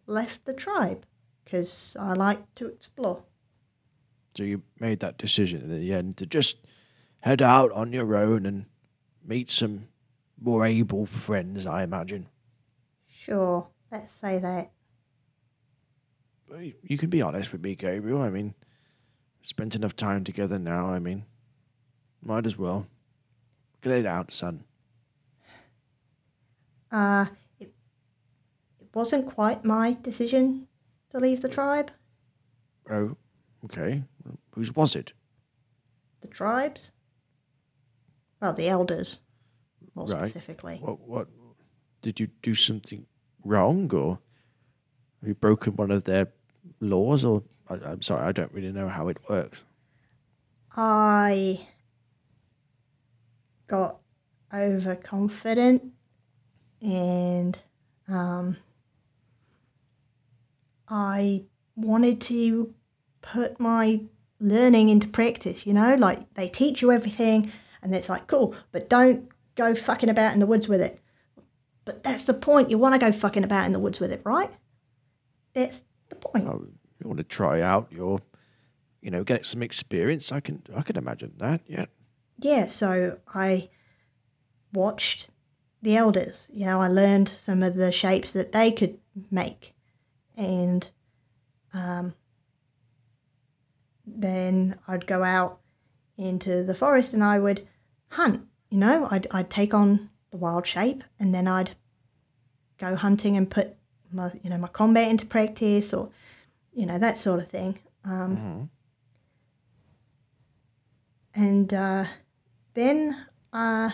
left the tribe because I like to explore. So you made that decision at the end to just head out on your own and meet some more able friends, I imagine. Sure, let's say that. You- can be honest with me, Gabriel. I mean, spent enough time together now. I mean, might as well. Get it out, son. Uh, wasn't quite my decision to leave the tribe. Oh, okay. Whose was it? The tribes? Well, the elders, more Right. specifically. What? What? Did you do something wrong, or have you broken one of their laws? Or I, I'm sorry, I don't really know how it works. I got overconfident and um, I wanted to put my learning into practice, you know, like they teach you everything and it's like, cool, but don't go fucking about in the woods with it. But that's the point. You want to go fucking about in the woods with it, right? That's the point. Oh, you want to try out your, you know, get some experience. I can, I can imagine that. Yeah. yeah, so I watched the elders. You know, I learned some of the shapes that they could make, and um, then I'd go out into the forest and I would hunt. You know, I'd I'd take on the wild shape, and then I'd go hunting and put my you know my combat into practice, or you know that sort of thing. Um, And uh, then uh,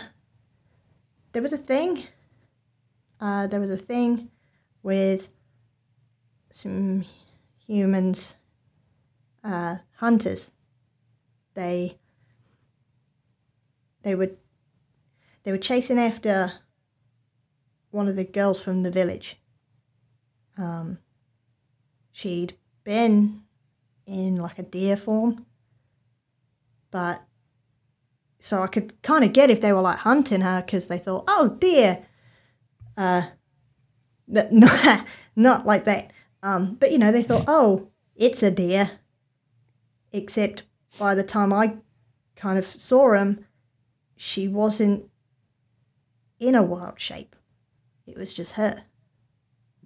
there was a thing. Uh, there was a thing with some humans, uh, hunters. They they would they were chasing after one of the girls from the village. Um, she'd been in like a deer form, but so I could kind of get if they were like hunting her because they thought, oh dear, uh, th- not not like that. Um, but you know they thought, oh, it's a deer. Except by the time I kind of saw him, she wasn't in a wild shape. It was just her,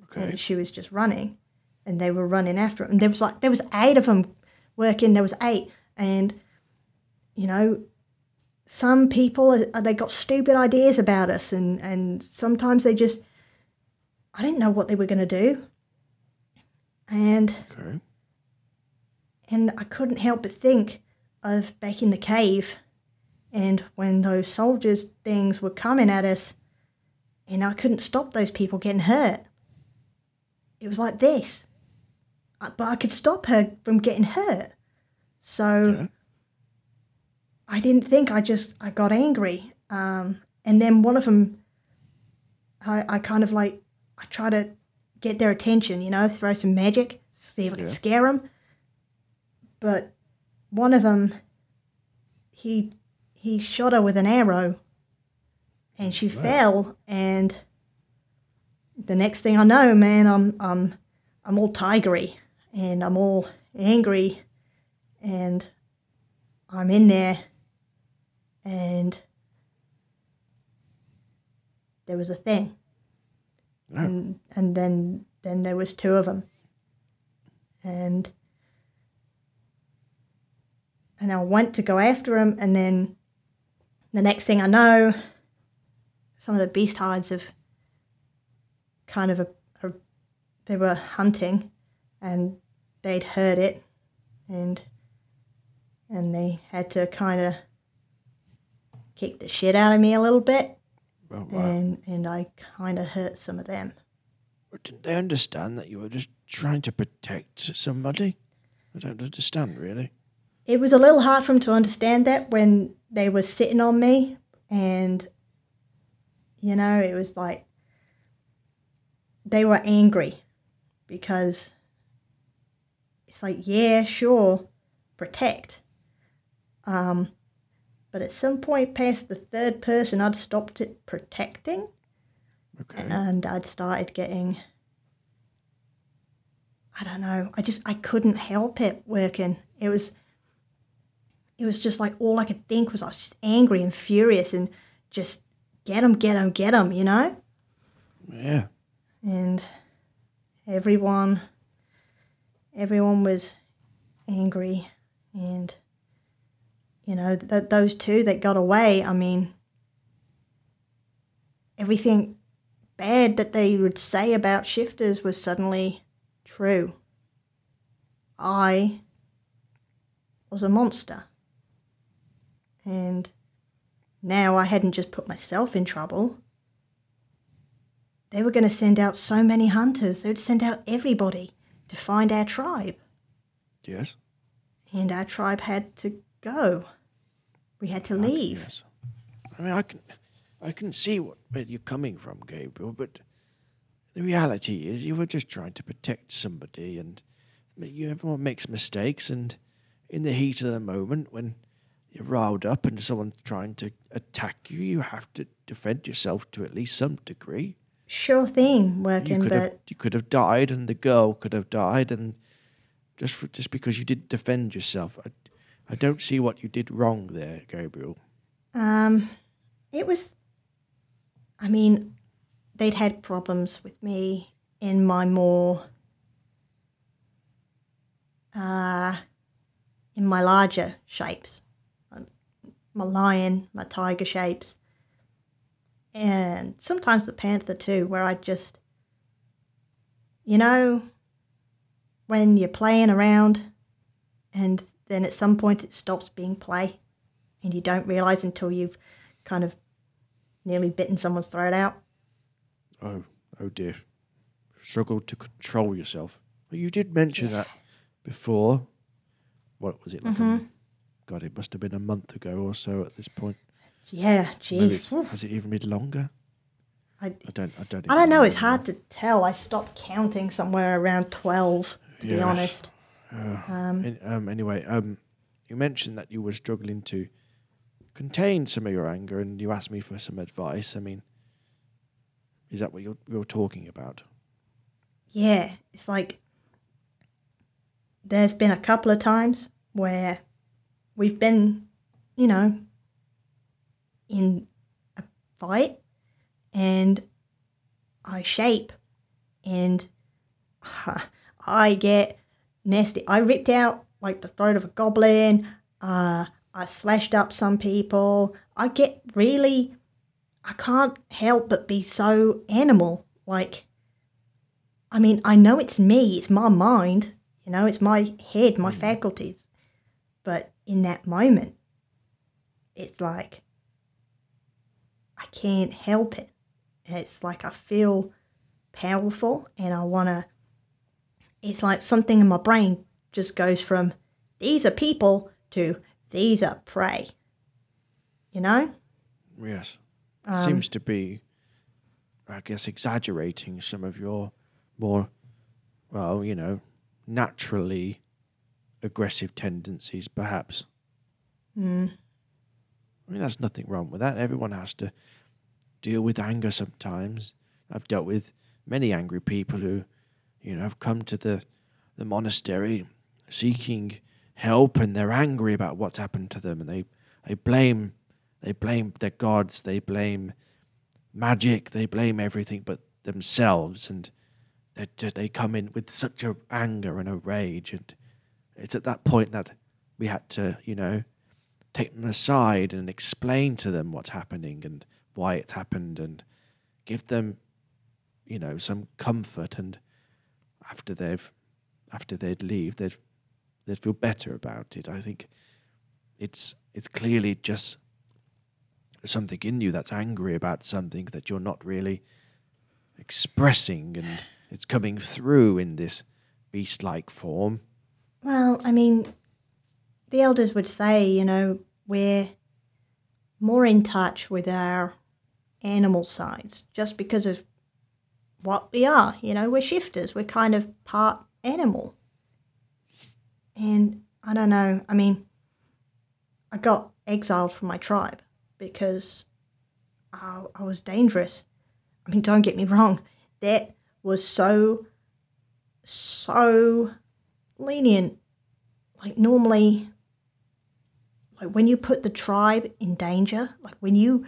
Okay. and she was just running, and they were running after him. And there was like there was eight of them working. There was eight, and you know some people uh, they got stupid ideas about us and and sometimes they just i didn't know what they were going to do and Okay. and i couldn't help but think of back in the cave and when those soldiers things were coming at us and i couldn't stop those people getting hurt it was like this but i could stop her from getting hurt so Yeah. I didn't think. I just I got angry, um, and then one of them, I, I kind of like I try to get their attention, you know, throw some magic, see if I can Yeah. scare them. But one of them, he he shot her with an arrow, and she fell. And the next thing I know, man, I'm I'm I'm all tigery, and I'm all angry, and I'm in there and there was a thing. Oh. And and then then there was two of them. And and I went to go after him and then the next thing I know some of the beast hides have kind of a, a they were hunting and they'd heard it and and they had to kind of kick the shit out of me a little bit, Well, wow. and and I kind of hurt some of them. But didn't they understand that you were just trying to protect somebody? I don't understand, really. It was a little hard for them to understand that when they were sitting on me, and you know, it was like they were angry because it's like, yeah, sure, protect. Um, but at some point past the third person, I'd stopped it protecting. Okay. and I'd started getting I don't know, I just I couldn't help it working. It was it was just like all I could think was I was just angry and furious and just get them, get them, get them, you know? yeah. And everyone everyone was angry and you know th- those two that got away i mean everything bad that they would say about shifters was suddenly true. I was a monster. And now i hadn't just put myself in trouble. They were going to send out so many hunters. They would send out everybody to find our tribe. Yes. and our tribe had to go. We had to leave. Yes. I mean, I can, I can see what, where you're coming from, Gabriel, but the reality is you were just trying to protect somebody, and you, everyone makes mistakes, and in the heat of the moment, when you're riled up and someone's trying to attack you, you have to defend yourself to at least some degree. Sure thing, You working, could but have, you could have died, and the girl could have died, and just for, just because you didn't defend yourself, I, I don't see what you did wrong there, Gabriel. Um, it was. I mean, they'd had problems with me in my more. Uh, in my larger shapes, my lion, my tiger shapes, and sometimes the panther too, where I just, you know, when you're playing around, and then at some point it stops being play, and you don't realize until you've kind of nearly bitten someone's throat out. Oh, oh dear. Struggled to control yourself. Well, you did mention that before. What was it like? a- mm-hmm. God, it must have been a month ago or so at this point. Yeah, jeez. has it even been longer? I, I don't. I don't. I don't know. It's hard to tell. I stopped counting somewhere around twelve, to be honest. An- um, anyway, um, you mentioned that you were struggling to contain some of your anger, and you asked me for some advice. I mean, is that what you're you're talking about? Yeah, it's like there's been a couple of times where we've been, you know, in a fight and I shape and I get nasty. I ripped out like the throat of a goblin. Uh, I slashed up some people. I get really, I can't help but be so animal. Like, I mean, I know it's me, it's my mind, you know, it's my head, my faculties. But in that moment, it's like, I can't help it. It's like I feel powerful and I want to, it's like something in my brain just goes from these are people to these are prey. You know? Yes, Um, seems to be, I guess, exaggerating some of your more, well, you know, naturally aggressive tendencies, perhaps. Mm. I mean, there's nothing wrong with that. Everyone has to deal with anger sometimes. I've dealt with many angry people who, you know, have come to the, the monastery seeking help and they're angry about what's happened to them and they, they blame they blame their gods, they blame magic, they blame everything but themselves and they they come in with such a anger and a rage and it's at that point that we had to, you know, take them aside and explain to them what's happening and why it's happened and give them you know some comfort and after they've after they'd leave they'd they'd feel better about it. I think it's it's clearly just something in you that's angry about something that you're not really expressing and it's coming through in this beast like form. Well, I mean, the elders would say, you know, we're more in touch with our animal sides just because of what we are. You know, we're shifters, we're kind of part animal. And I don't know, I mean, I got exiled from my tribe because I, I was dangerous. I mean, don't get me wrong, that was so, so lenient. Like normally, like when you put the tribe in danger, like when you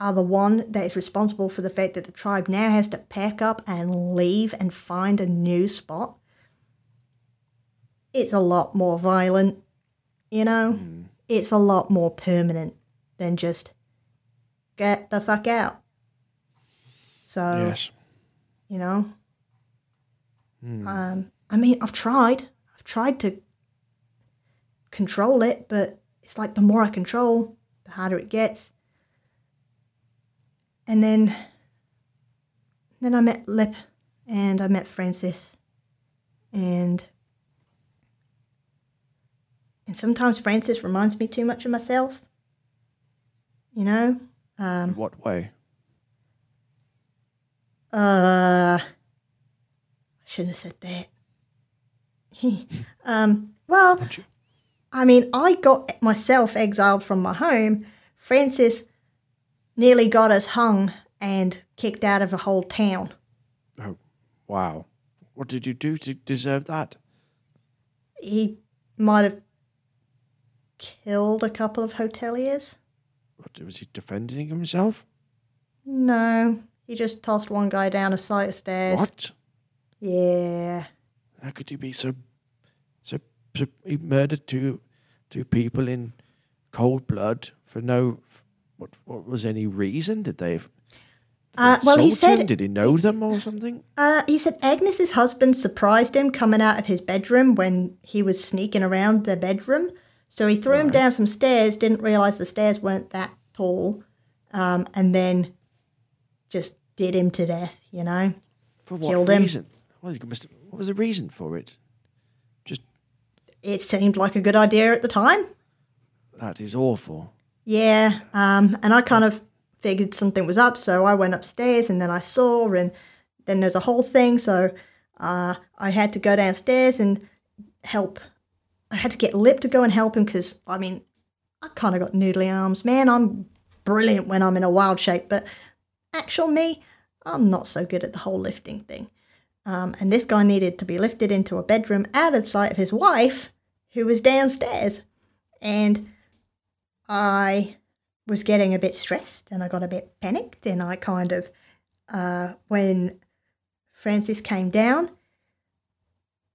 are the one that is responsible for the fact that the tribe now has to pack up and leave and find a new spot, it's a lot more violent, you know? It's a lot more permanent than just get the fuck out. So, yes you know, um, I mean, I've tried. I've tried to control it, but it's like the more I control, the harder it gets. And then, then I met Lip, and I met Francis, and and sometimes Francis reminds me too much of myself. You know, in what way Uh, I shouldn't have said that. um, well, I mean, I got myself exiled from my home. Francis nearly got us hung and kicked out of a whole town. oh wow what did you do to deserve that He might have killed a couple of hoteliers. What, was he defending himself? No, he just tossed one guy down a flight of stairs. What? Yeah. How could he be so, so, so he murdered two, two people in cold blood for no, what, what was any reason? Did they? Uh, well, he assault him? said- Did he know them or something? Uh, he said Agnes's husband surprised him coming out of his bedroom when he was sneaking around the bedroom. So he threw him down some stairs, didn't realize the stairs weren't that tall, um, and then just did him to death, you know? For what Killed reason? Well, he must have- what was the reason for it? Just It seemed like a good idea at the time. that is awful. Yeah, um, and I kind of figured something was up, so I went upstairs and then I saw, and then there's a whole thing, so uh, I had to go downstairs and help. I had to get Lip to go and help him because, I mean, I kind of got noodly arms. Man, I'm brilliant when I'm in a wild shape, but actual me, I'm not so good at the whole lifting thing. Um, and this guy needed to be lifted into a bedroom out of sight of his wife, who was downstairs. And I was getting a bit stressed and I got a bit panicked and I kind of uh, when Francis came down,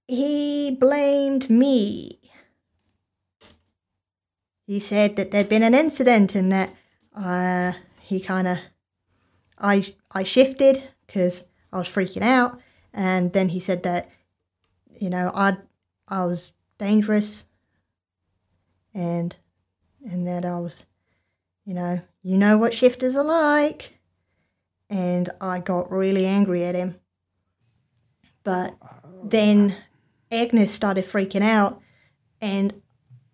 he blamed me. He said that there'd been an incident and that uh, he kind of I I shifted because I was freaking out, and then he said that you know I I was dangerous and and that I was, you know, you know what shifters are like. And I got really angry at him. But then Agnes started freaking out, and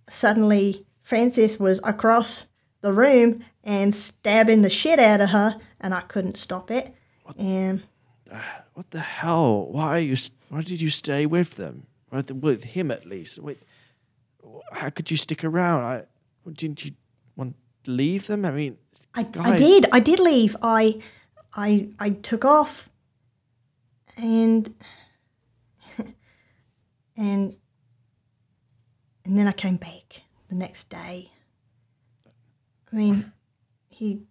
suddenly Francis was across the room and stabbing the shit out of her, and I couldn't stop it. And What the hell? Why are you? Why did you stay with them? With, with him at least. Wait, how could you stick around? I didn't you want to leave them? I mean, I, I did. I did leave. I, I, I took off, and and and then I came back the next day. I mean, he.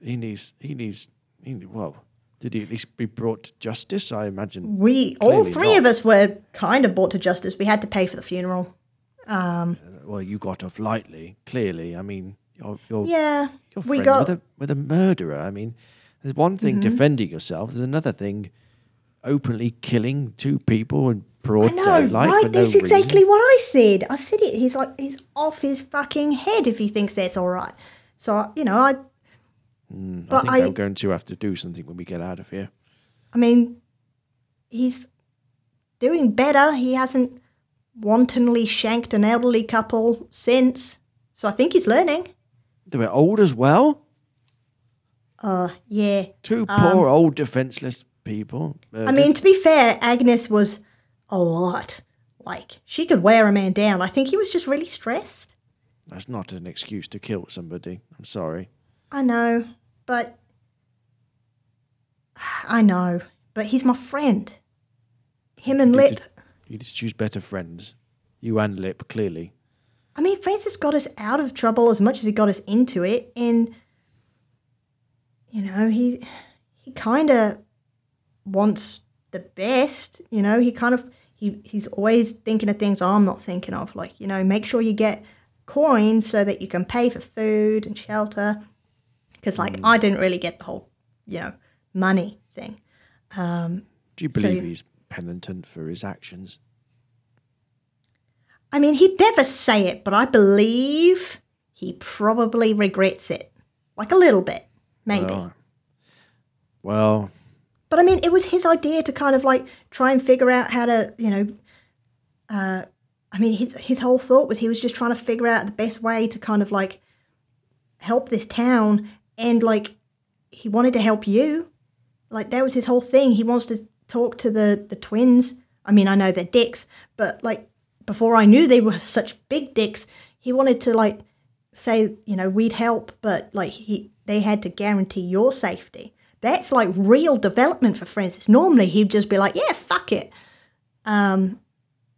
he needs. He needs. He, well, did he at least be brought to justice? I imagine. We all three not. of us were kind of brought to justice. We had to pay for the funeral. Um, Well, you got off lightly. Clearly, I mean, you're you're, Yeah, you're we got. Mm-hmm. with a with a murderer. I mean, there's one thing defending yourself. There's another thing openly killing two people I broad know, daylight right? no That's reason. exactly what I said. I said it. He's like, he's off his fucking head if he thinks that's all right. So you know, I I but think I- I'm going to have to do something when we get out of here. I mean, he's doing better. He hasn't wantonly shanked an elderly couple since. So I think he's learning. They were old as well. Uh, yeah. Two poor old defenseless people. I mean, to be fair, Agnes was a lot. Like, she could wear a man down. I think he was just really stressed. that's not an excuse to kill somebody. I'm sorry. I know, but. I know, but he's my friend. Him and Lip. You just choose better friends. You and Lip, clearly. I mean, Francis got us out of trouble as much as he got us into it, and you know, he he kind of wants the best. You know, he kind of he he's always thinking of things I'm not thinking of, like you know, make sure you get coins so that you can pay for food and shelter. Because like mm. I didn't really get the whole you know money thing. Um, Do you So- believe he's penitent for his actions? I mean, he'd never say it, but I believe he probably regrets it, like a little bit, maybe. Well, well, But I mean, it was his idea to kind of like try and figure out how to, you know, uh, I mean, his his whole thought was he was just trying to figure out the best way to kind of like help this town, and like he wanted to help you, like that was his whole thing. He wants to talk to the the twins. I mean, I know they're dicks, but like before I knew they were such big dicks, he wanted to like say, you know, we'd help, but like he they had to guarantee your safety. That's like real development for Francis. Normally he'd just be like, yeah, fuck it. Um,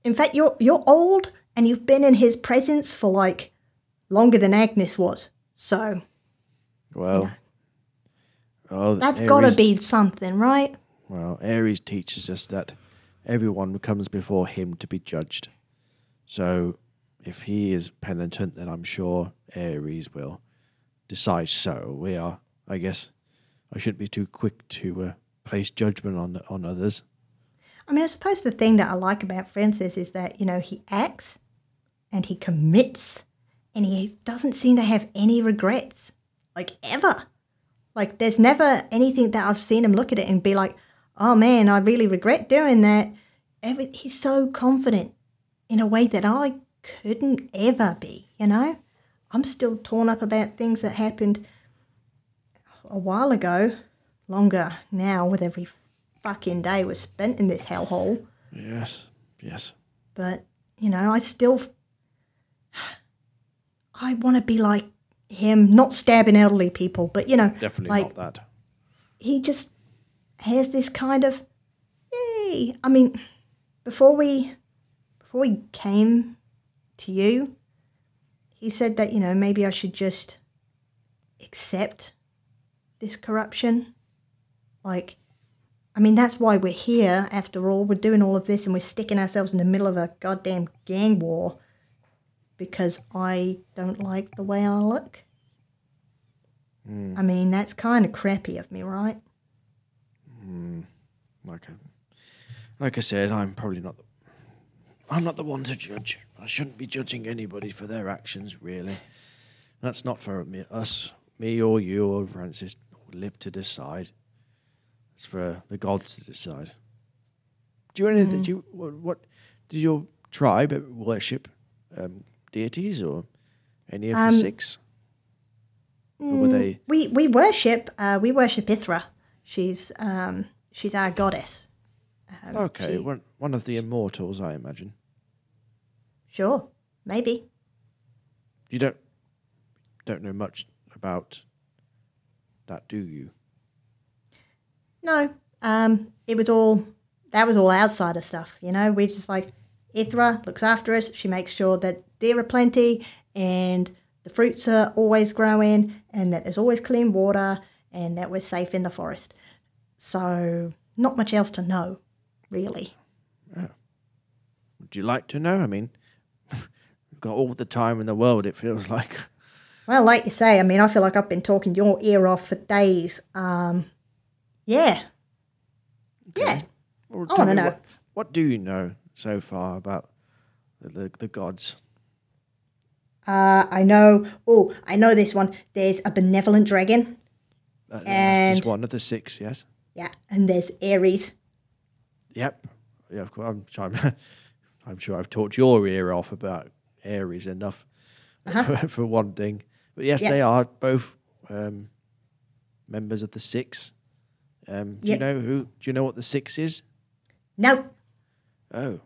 in fact, you're you're old and you've been in his presence for like longer than Agnes was. So Well, oh, that's got to be something, right? Well, Aries teaches us that everyone comes before him to be judged. So, if he is penitent, then I'm sure Aries will decide so. We are, I guess, I shouldn't be too quick to uh, place judgment on on others. I mean, I suppose the thing that I like about Francis is that, you know, he acts and he commits and he doesn't seem to have any regrets, like ever. Like, there's never anything that I've seen him look at it and be like, oh man, I really regret doing that. Every, he's so confident in a way that I couldn't ever be, you know? I'm still torn up about things that happened a while ago, longer now with every fucking day was spent in this hellhole. Yes, yes. But, you know, I still. I want to be like him, not stabbing elderly people, but, you know, Definitely like not that. he just has this kind of yay. I mean, before we before we came to you, he said that, you know, maybe I should just accept this corruption. Like I mean, that's why we're here after all. We're doing all of this and we're sticking ourselves in the middle of a goddamn gang war because I don't like the way I look. Hmm. I mean, that's kind of crappy of me, right? Like, I, like I said, I'm probably not. The, I'm not the one to judge. I shouldn't be judging anybody for their actions. Really, that's not for me, us, me or you or Francis or Lib to decide. It's for the gods to decide. Do you anything? Do you what, what? Did your tribe worship um, deities or any of Um, the six? Or were they? We we worship uh, we worship Ithra. She's um she's our goddess. Um, Okay, she- one one of the immortals, I imagine. sure, maybe. You don't don't know much about that, do you? No, um, it was all that was all outsider stuff. You know, we're just like Ithra looks after us. She makes sure that there are plenty and the fruits are always growing and that there's always clean water and that we're safe in the forest. So not much else to know, really. Would you like to know? I mean, we've got all the time in the world. It feels like. Well, like you say, I mean, I feel like I've been talking your ear off for days. Um, yeah, yeah. Well, I wanna know. What, what do you know so far about the the, the gods? Uh, I know. Oh, I know this one. There's a benevolent dragon. Uh, And- one of the six, yes. Yeah, and there's Aries. Yep. Yeah, of course. I'm, I'm, I'm sure I've talked your ear off about Aries enough for, for one thing. But yes, Uh-huh. They are both um, members of the six. Um, do Yeah. you know who? Do you know what the six is? No, Oh.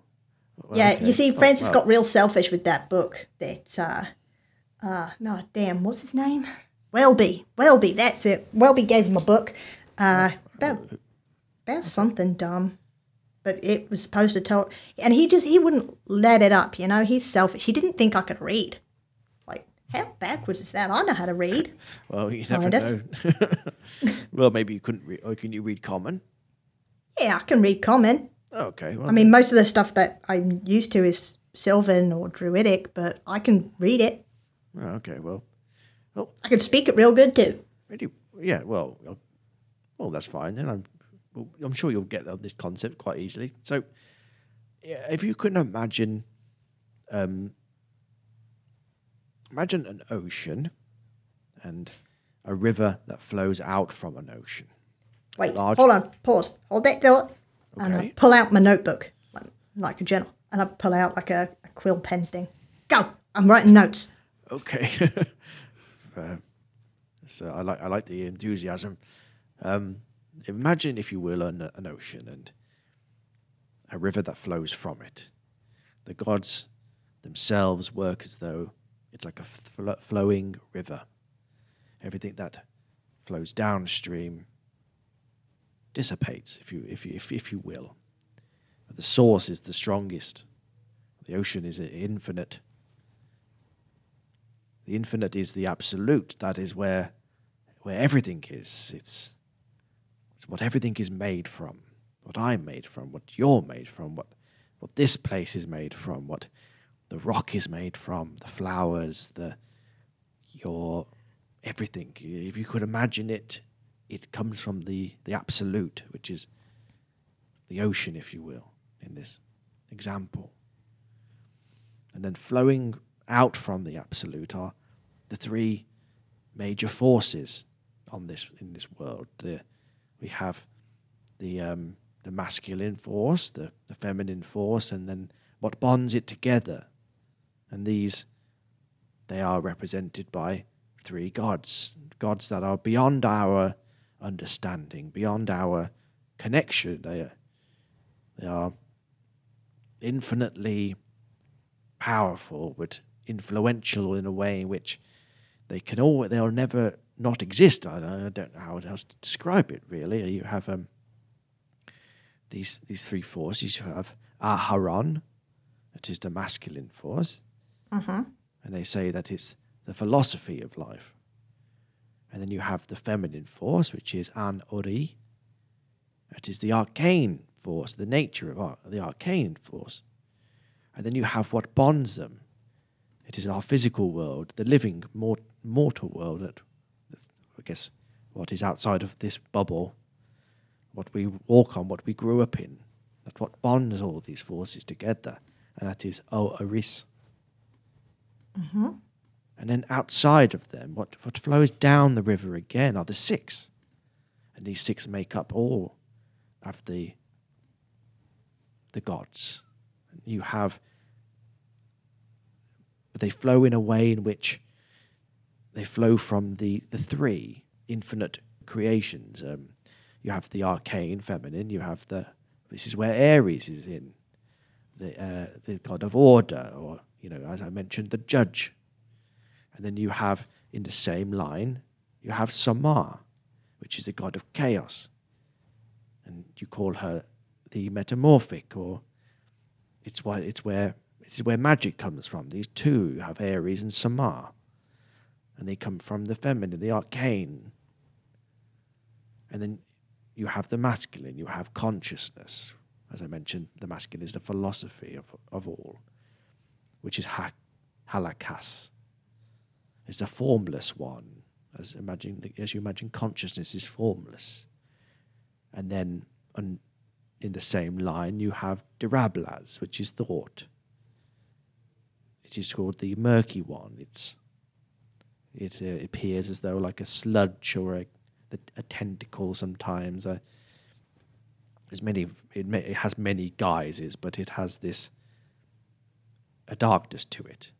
Well, yeah. okay. You see, Oh, Francis well, got real selfish with that book. That uh, uh, no, damn, what's his name? Welby. Welby. That's it. Welby gave him a book. Uh, about about something dumb. But it was supposed to tell, and he just he wouldn't let it up. You know, he's selfish. He didn't think I could read. Like, how backwards is that? I know how to read. Well, you never Kind know. well, maybe you couldn't read. Or can you read common? Yeah, I can read common. Okay. Well, I mean, most of the stuff that I'm used to is Sylvan or Druidic, but I can read it. oh, okay. Well, I can speak it real good too. Really? Yeah. Well, uh, well, that's fine then. I'm, well, I'm sure you'll get this concept quite easily. So, yeah, if you can imagine, um, imagine an ocean and a river that flows out from an ocean. Wait, Large- hold on, pause, hold that thought, and I pull out my notebook like, like a journal, and I pull out like a, a quill pen thing. Go, I'm writing notes. Okay. uh, so I like I like the enthusiasm. Um, imagine, if you will, an, an ocean and a river that flows from it. The gods themselves work as though it's like a fl- flowing river. Everything that flows downstream dissipates, if you if you if, if you will. But the source is the strongest. The ocean is infinite. The infinite is the absolute. That is where where everything is. It's it's what everything is made from. What I'm made from. What you're made from. What what this place is made from. What the rock is made from. The flowers. The your everything. If you could imagine it, it comes from the the absolute, which is the ocean, if you will, in this example. And then flowing out from the absolute are the three major forces on this in this world. The, we have the um, the masculine force, the, the feminine force, and then what bonds it together. And these they are represented by three gods, gods that are beyond our understanding, beyond our connection. They are, they are infinitely powerful, but influential in a way in which they can all they are never not exist. I, I don't know how else to describe it. Really, you have um, these these three forces. You have Aharon, that is the masculine force, Mm-hmm. and they say that it's the philosophy of life. And then you have the feminine force, which is An Ori. That is the arcane force, the nature of the arcane force. And then you have what bonds them. It is our physical world, the living, mor- mortal world, that I guess what is outside of this bubble, what we walk on, what we grew up in. That's what bonds all these forces together. And that is O Aris. Mm-hmm. And then outside of them, what, what flows down the river again are the six. And these six make up all of the, the gods. You have, they flow in a way in which they flow from the, the three infinite creations. Um, you have the arcane feminine, you have the, this is where Aries is in, the, uh, the god of order, or, you know, as I mentioned, the judge. And then you have in the same line, you have Samar, which is the god of chaos. And you call her the metamorphic, or it's why it's where it's where magic comes from. These two have Aries and Samar. And they come from the feminine, the arcane. And then you have the masculine, you have consciousness. As I mentioned, the masculine is the philosophy of, of all, which is ha- halakas It's the formless one. As imagine as you imagine consciousness is formless. And then in the same line you have Dirablas, which is thought. It is called the murky one. It's it uh, appears as though like a sludge or a, a, a tentacle sometimes. Uh, there's many it, may, it has many guises, but it has this a darkness to it.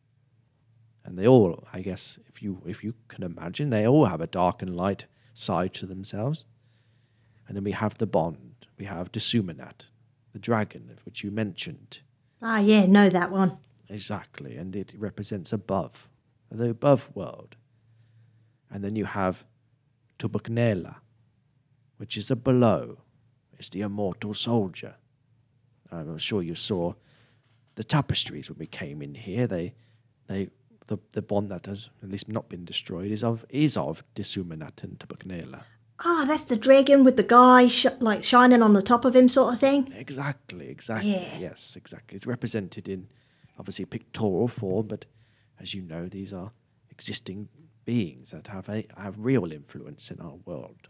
And they all i guess if you if you can imagine they all have a dark and light side to themselves. And then we have the bond. We have Desumanat, the dragon of which you mentioned. Ah, yeah, know that one. exactly and it represents above the above world and then you have Tubuknela, which is the below it's the immortal soldier i'm sure you saw the tapestries when we came in here they they the, the bond that has at least not been destroyed is of is of Disumanat and Tubuknela. Ah, that's the dragon with the guy sh- like shining on the top of him, sort of thing. Exactly, exactly. Yeah. Yes, exactly. It's represented in obviously pictorial form, but as you know, these are existing beings that have a have real influence in our world.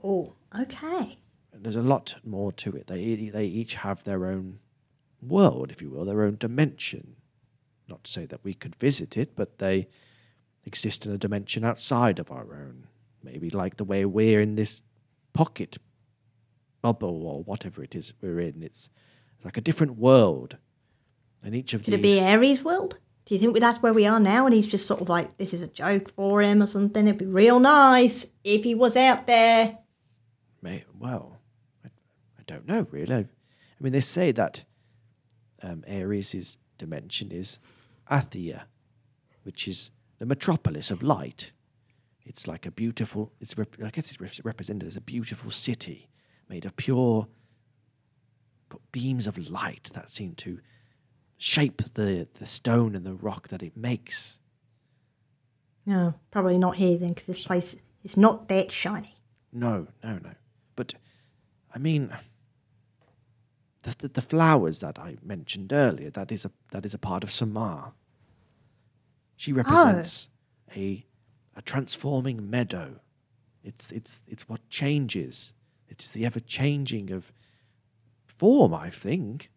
Cool. Okay. And there's a lot more to it. They they each have their own world, if you will, their own dimension. Not to say that we could visit it, but they exist in a dimension outside of our own. Maybe like the way we're in this pocket bubble or whatever it is we're in. It's like a different world. And each of Could these it be Aries' world? Do you think that's where we are now? And he's just sort of like, this is a joke for him or something. It'd be real nice if he was out there. Well, I, don't know really. I mean, they say that um, Aries' dimension is Athia, which is the metropolis of light. It's like a beautiful. It's rep- I guess it's rep- represented as a beautiful city made of pure beams of light that seem to shape the, the stone and the rock that it makes. No, probably not here then, because this place is not that shiny. No, no, no. But I mean, the, the, the flowers that I mentioned earlier, that is a that is a part of Samar. She oh. represents a a transforming meadow. It's it's it's what changes. It's the ever changing of form. I think.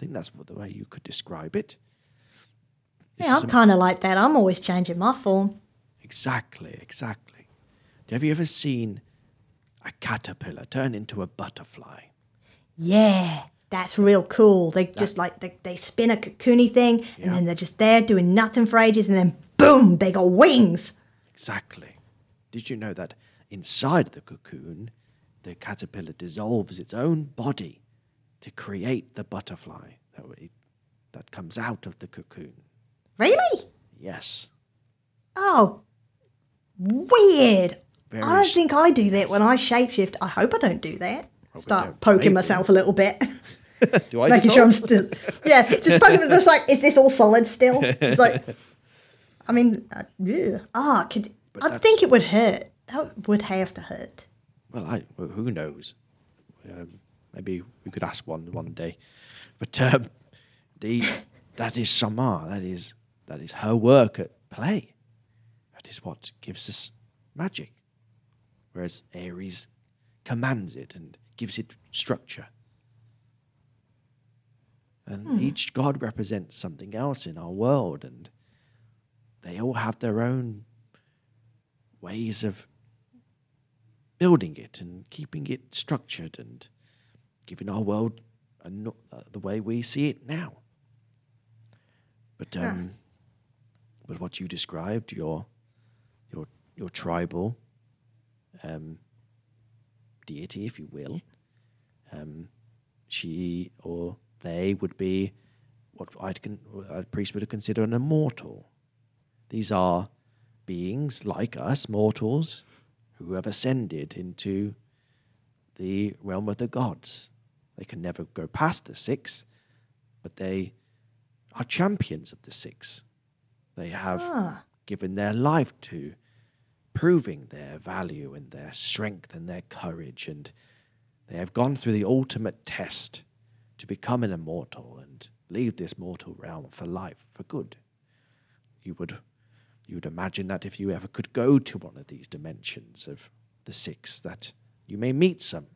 I think that's the way you could describe it. It's Yeah, I'm some- kind of like that. I'm always changing my form. Exactly, exactly. Have you ever seen a caterpillar turn into a butterfly? Yeah, that's real cool. They just like they, they spin a cocoony thing, Yeah. and then they're just there doing nothing for ages, and then boom, they got wings. Exactly. Did you know that inside the cocoon, the caterpillar dissolves its own body to create the butterfly that, it, that comes out of the cocoon? Really? Yes. Oh, weird. Very I don't think I do that when I shapeshift. I hope I don't do that. Start poking Maybe. myself a little bit, Do I making sure I'm still. Yeah, just poking. Just like, is this all solid still? It's like, I mean, uh, ugh. ah, could But I think it would hurt. That would have to hurt. Well, I, well who knows? Um, maybe we could ask one one day. But um, the that is Samar. That is that is her work at play. That is what gives us magic. Whereas Aries commands it and gives it structure. And each god represents something else in our world, and they all have their own ways of building it and keeping it structured and giving our world a no- uh, the way we see it now. But um, but what you described, your your your tribal um, deity, if you will, um, she or they would be what I'd con- a priest would consider an immortal. These are beings like us, mortals, who have ascended into the realm of the gods. They can never go past the six, but they are champions of the six. They have Ah. given their life to proving their value and their strength and their courage, and they have gone through the ultimate test to become an immortal and leave this mortal realm for life, for good. You would you would imagine that if you ever could go to one of these dimensions of the six, that you may meet some,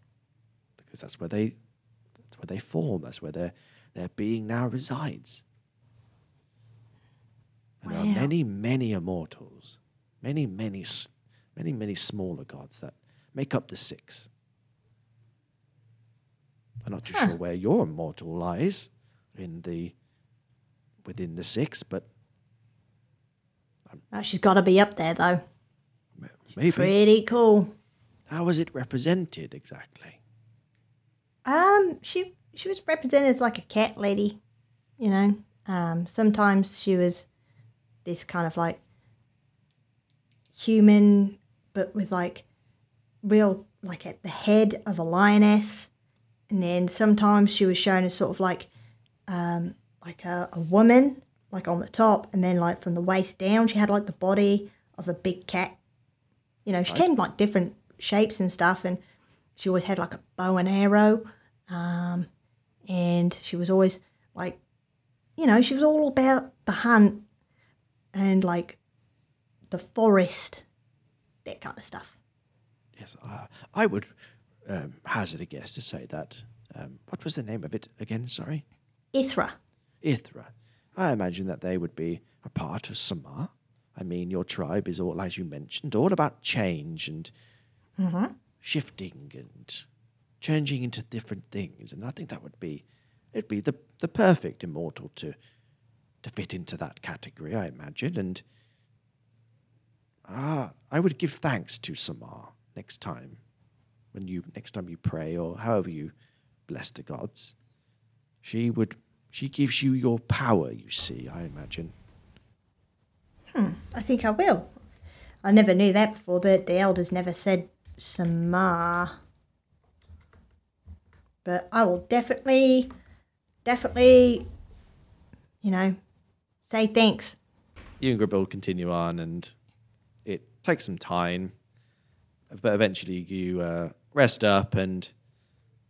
because that's where they that's where they form. That's where their their being now resides. And there are many, many immortals, many, many, many, many smaller gods that make up the six. I'm not too sure where your immortal lies in the within the six, but Oh, she's got to be up there though. maybe. Pretty cool. How is it represented exactly? Um, she she was represented as like a cat lady, you know. Um, sometimes she was this kind of like human, but with like real like at the head of a lioness, and then sometimes she was shown as sort of like um like a, a woman, like on the top, and then like from the waist down, she had like the body of a big cat. You know, she came in, like different shapes and stuff, and she always had like a bow and arrow um, and she was always like you know she was all about the hunt and like the forest that kind of stuff Yes, uh, I would um, hazard a guess to say that. Um, what was the name of it again? Sorry, ithra Ithra. I imagine that they would be a part of Samar. I mean, your tribe is all, as you mentioned, all about change and shifting and changing into different things. And I think that would be, it'd be the, the perfect immortal to, to fit into that category, I imagine. And ah, I would give thanks to Samar next time, when you next time you pray or however you bless the gods. She would. She gives you your power. You see, I imagine. Hmm, i think i will i never knew that before the, the elders never said samar but i will definitely definitely you know, say thanks. you and Gribble continue on, and it takes some time, but eventually you uh, rest up and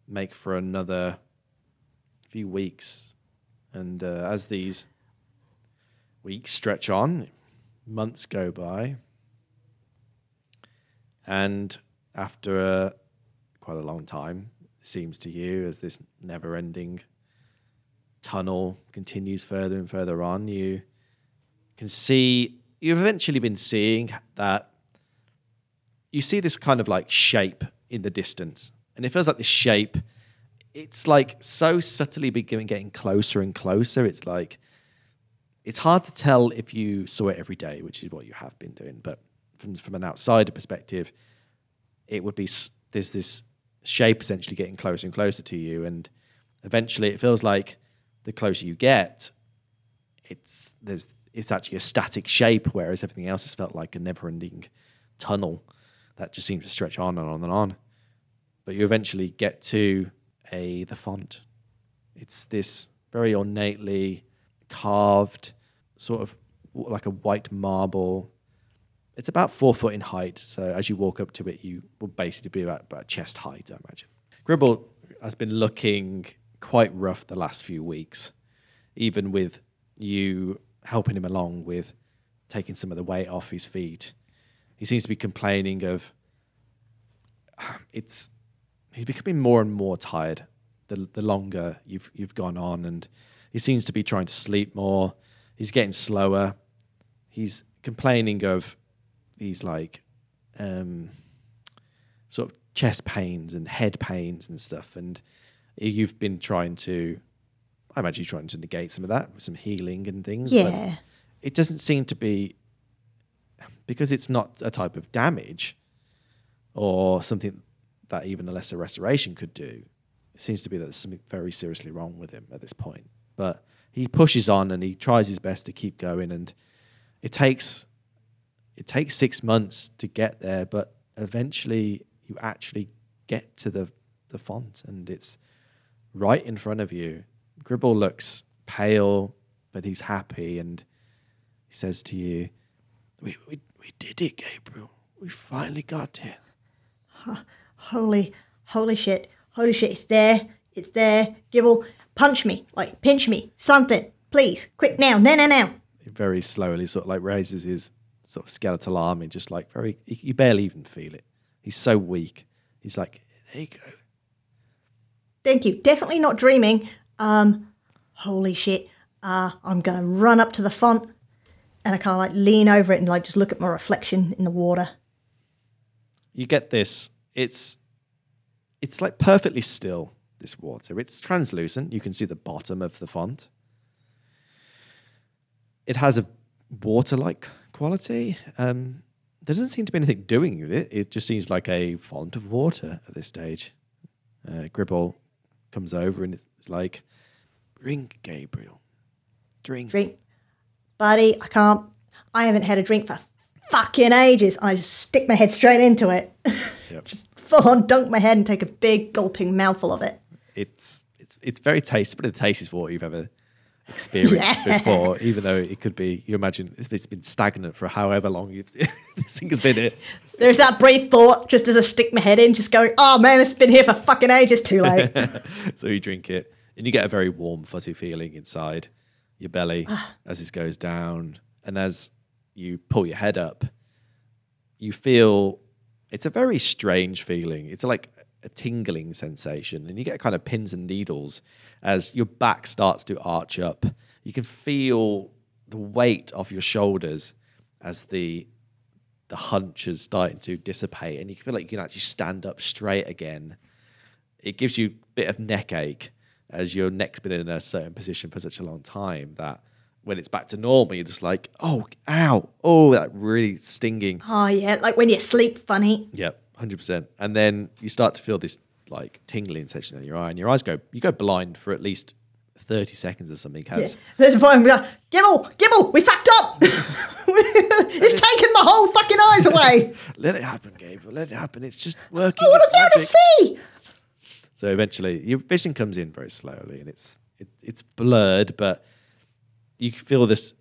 make for another few weeks. And uh, as these weeks stretch on, months go by, and after a, quite a long time, it seems to you, as this never-ending tunnel continues further and further on, you can see you've eventually been seeing that you see this kind of like shape in the distance. And it feels like this shape it's like so subtly beginning getting closer and closer it's like it's hard to tell if you saw it every day which is what you have been doing. But from from an outsider perspective it would be there's this shape essentially getting closer and closer to you and eventually it feels like the closer you get it's there's it's actually a static shape, whereas everything else has felt like a never-ending tunnel that just seems to stretch on and on and on. But you eventually get to a the font. It's this very ornately carved, sort of like a white marble. It's about four foot in height, so as you walk up to it, you will basically be about, about chest height, I imagine. Gribble has been looking quite rough the last few weeks, even with you helping him along with taking some of the weight off his feet. He seems to be complaining of it's he's becoming more and more tired the the longer you've you've gone on and he seems to be trying to sleep more. He's getting slower. He's complaining of these like um sort of chest pains and head pains and stuff and you've been trying to I imagine you're trying to negate some of that with some healing and things. Yeah. But it doesn't seem to be because it's not a type of damage or something that even a lesser restoration could do. It seems to be that there's something very seriously wrong with him at this point. But he pushes on and he tries his best to keep going and it takes it takes six months to get there, but eventually you actually get to the the font and it's right in front of you. Gribble looks pale, but he's happy and he says to you, We we, we did it, Gabriel. We finally got here. Holy, holy shit, holy shit! It's there, it's there. Gibble, punch me, like pinch me, something, please, quick now, now, now, now. He very slowly sort of like raises his sort of skeletal arm and just like very you- barely even feel it. He's so weak. He's like, There you go. Thank you. Definitely not dreaming. Um, holy shit. Uh, I'm gonna run up to the font, and I kind of like lean over it and like just look at my reflection in the water. you get this it's it's like perfectly still this water it's translucent you can see the bottom of the font it has a water like quality um there doesn't seem to be anything doing with it it just seems like a font of water at this stage uh, gribble comes over and it's, it's like drink gabriel drink Drink, buddy. I can't. I haven't had a drink for fucking ages. I just stick my head straight into it, Yep. full on dunk my head and take a big gulping mouthful of it. it's it's it's very tasty, but the tastiest water you've ever experienced Yeah. before. Even though it could be, you imagine it's, it's been stagnant for however long you've, this thing has been here. There's that brief thought just as I stick my head in, just going, "Oh man, it's been here for fucking ages." Too late. so you drink it, and you get a very warm, fuzzy feeling inside your belly ah. as this goes down, and as you pull your head up, you feel it's a very strange feeling. It's like a tingling sensation, and you get kind of pins and needles as your back starts to arch up. You can feel the weight of your shoulders as the the hunch is starting to dissipate, and you feel like you can actually stand up straight again. It gives you a bit of neck ache as your neck's been in a certain position for such a long time that when it's back to normal, you're just like, oh, ow, oh, that really stinging. oh yeah, like when you sleep funny. Yep, hundred percent. And then you start to feel this like tingling sensation in your eye, and your eyes go you go blind for at least thirty seconds or something. Has There's a point where like, Gibble, Gibble, we fucked up. it's taken my whole fucking eyes away. let it happen, Gabriel. Let it happen. It's just working. I want to be able to see. So eventually, your vision comes in very slowly, and it's it, it's blurred, but you feel this.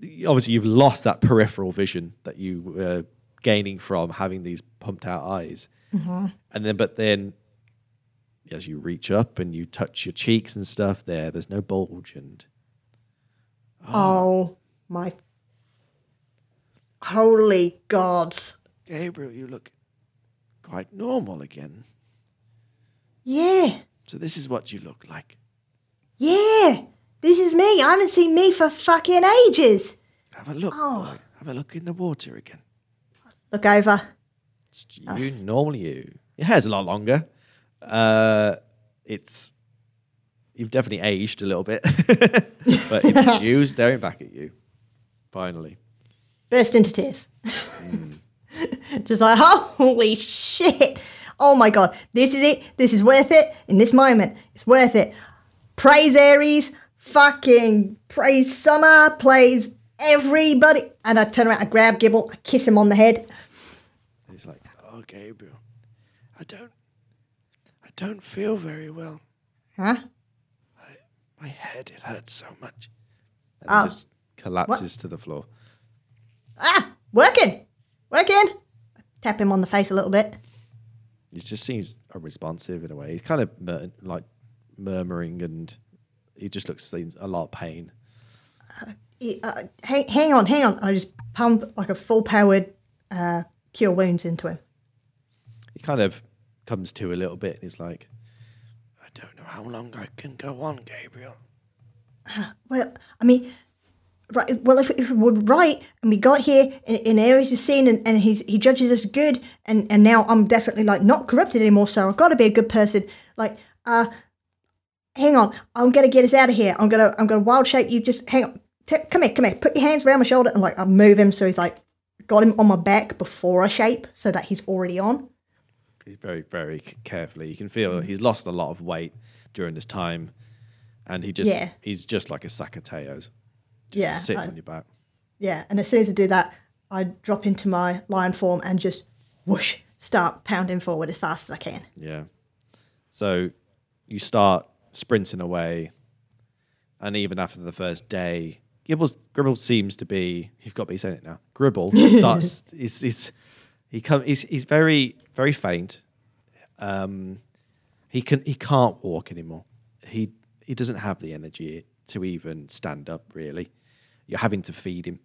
Obviously, you've lost that peripheral vision that you were gaining from having these pumped out eyes, mm-hmm. and then but then as you reach up and you touch your cheeks and stuff, there, there's no bulge, and Oh, oh my holy gods. Gabriel, you look quite normal again. Yeah. So this is what you look like. Yeah. This is me. I haven't seen me for fucking ages. Have a look. Oh. Have a look in the water again. Look over. it's you normal you. Your hair's a lot longer. Uh, it's you've definitely aged a little bit, but it's you staring back at you. Finally, Burst into tears. Just like, holy shit. Oh my god. This is it. This is worth it. In this moment, it's worth it. Praise Aries. Fucking praise Samar. Praise everybody. And I turn around, I grab Gibble, I kiss him on the head. And he's like, "Oh, Gabriel, I don't, I don't feel very well. Huh? My head it hurts so much." and Oh. just collapses to the floor. Ah, working. Working. Tap him on the face a little bit. He just seems unresponsive in a way. He's kind of mur- like murmuring, and he just looks in a lot of pain. He- uh, hang, hang on, hang on. I just pump like a full powered uh, cure wounds into him. He kind of comes to a little bit, and he's like, I don't know how long I can go on, Gabriel. Well, I mean, right. Well, if, if we're right and we got here in, in of scene and, and he's, he judges us good, and, and now I'm definitely like not corrupted anymore, so I've got to be a good person. Like, uh, hang on, I'm gonna get us out of here. I'm gonna I'm gonna wild shape you. Just hang on, T- come here, come here. Put your hands around my shoulder and like I move him so he's like got him on my back before I shape, so that he's already on. He's very, very carefully. You can feel mm. he's lost a lot of weight during this time, and he just Yeah. he's just like a sack of potatoes, just Yeah, sitting I- on your back. Yeah, and as soon as I do that, I drop into my lion form and just whoosh start pounding forward as fast as I can. Yeah. So you start sprinting away, and even after the first day, Gibbles Gribble seems to be. You've got to be saying it now. Gribble starts. he's he come. He's he's very very faint. Um, he can he can't walk anymore. He he doesn't have the energy to even stand up. Really, you're having to feed him,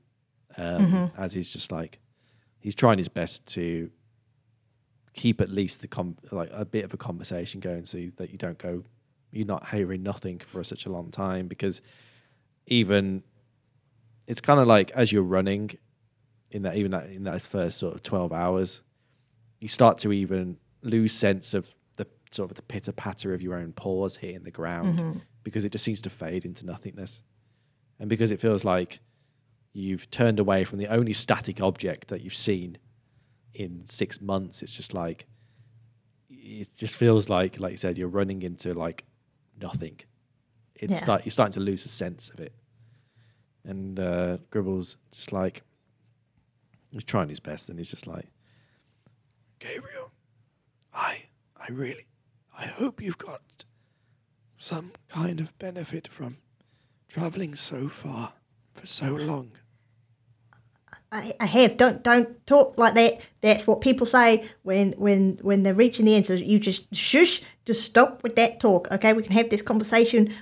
um, as he's just like he's trying his best to keep at least the com- like a bit of a conversation going so that you don't go you're not hearing nothing for such a long time because even it's kind of like as you're running in that even that in those first sort of 12 hours you start to even lose sense of the sort of the pitter patter of your own paws hitting the ground because it just seems to fade into nothingness and because it feels like you've turned away from the only static object that you've seen in six months, it's just like it just feels like, like you said, you're running into like nothing. It's Yeah. start, you're starting to lose a sense of it. And uh, Gribble's just like he's trying his best, and he's just like, Gabriel, I, I really, I hope you've got some kind of benefit from traveling so far for so long. I, I have. Don't don't talk like that. That's what people say when when when they're reaching the end. So you just shush. Just stop with that talk. Okay, we can have this conversation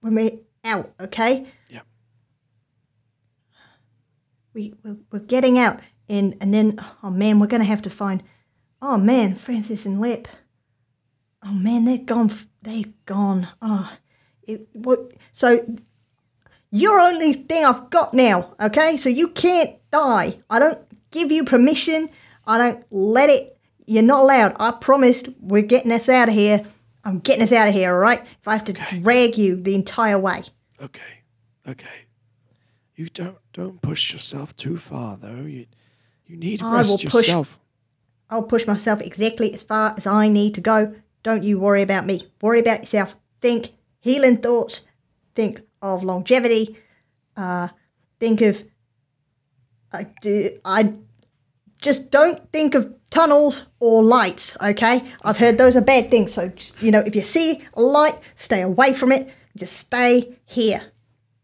when we're out. Okay. We we're, we're getting out, and and then oh man, we're gonna have to find. Oh man, Francis and Lip. Oh man, they're gone. They're gone. Oh, it, what? So you're only thing I've got now, okay? So you can't die. I don't give you permission. I don't let it. You're not allowed. I promised we're getting us out of here. I'm getting us out of here, all right? If I have to drag you the entire way. Okay, okay. You don't don't push yourself too far though. You you need to I will rest push- I'll push myself exactly as far as I need to go. Don't you worry about me. Worry about yourself. Think healing thoughts. Think of longevity. Uh, think of. I, do- I just don't think of tunnels or lights. Okay, I've heard those are bad things. So just, you know, if you see a light, stay away from it. Just stay here.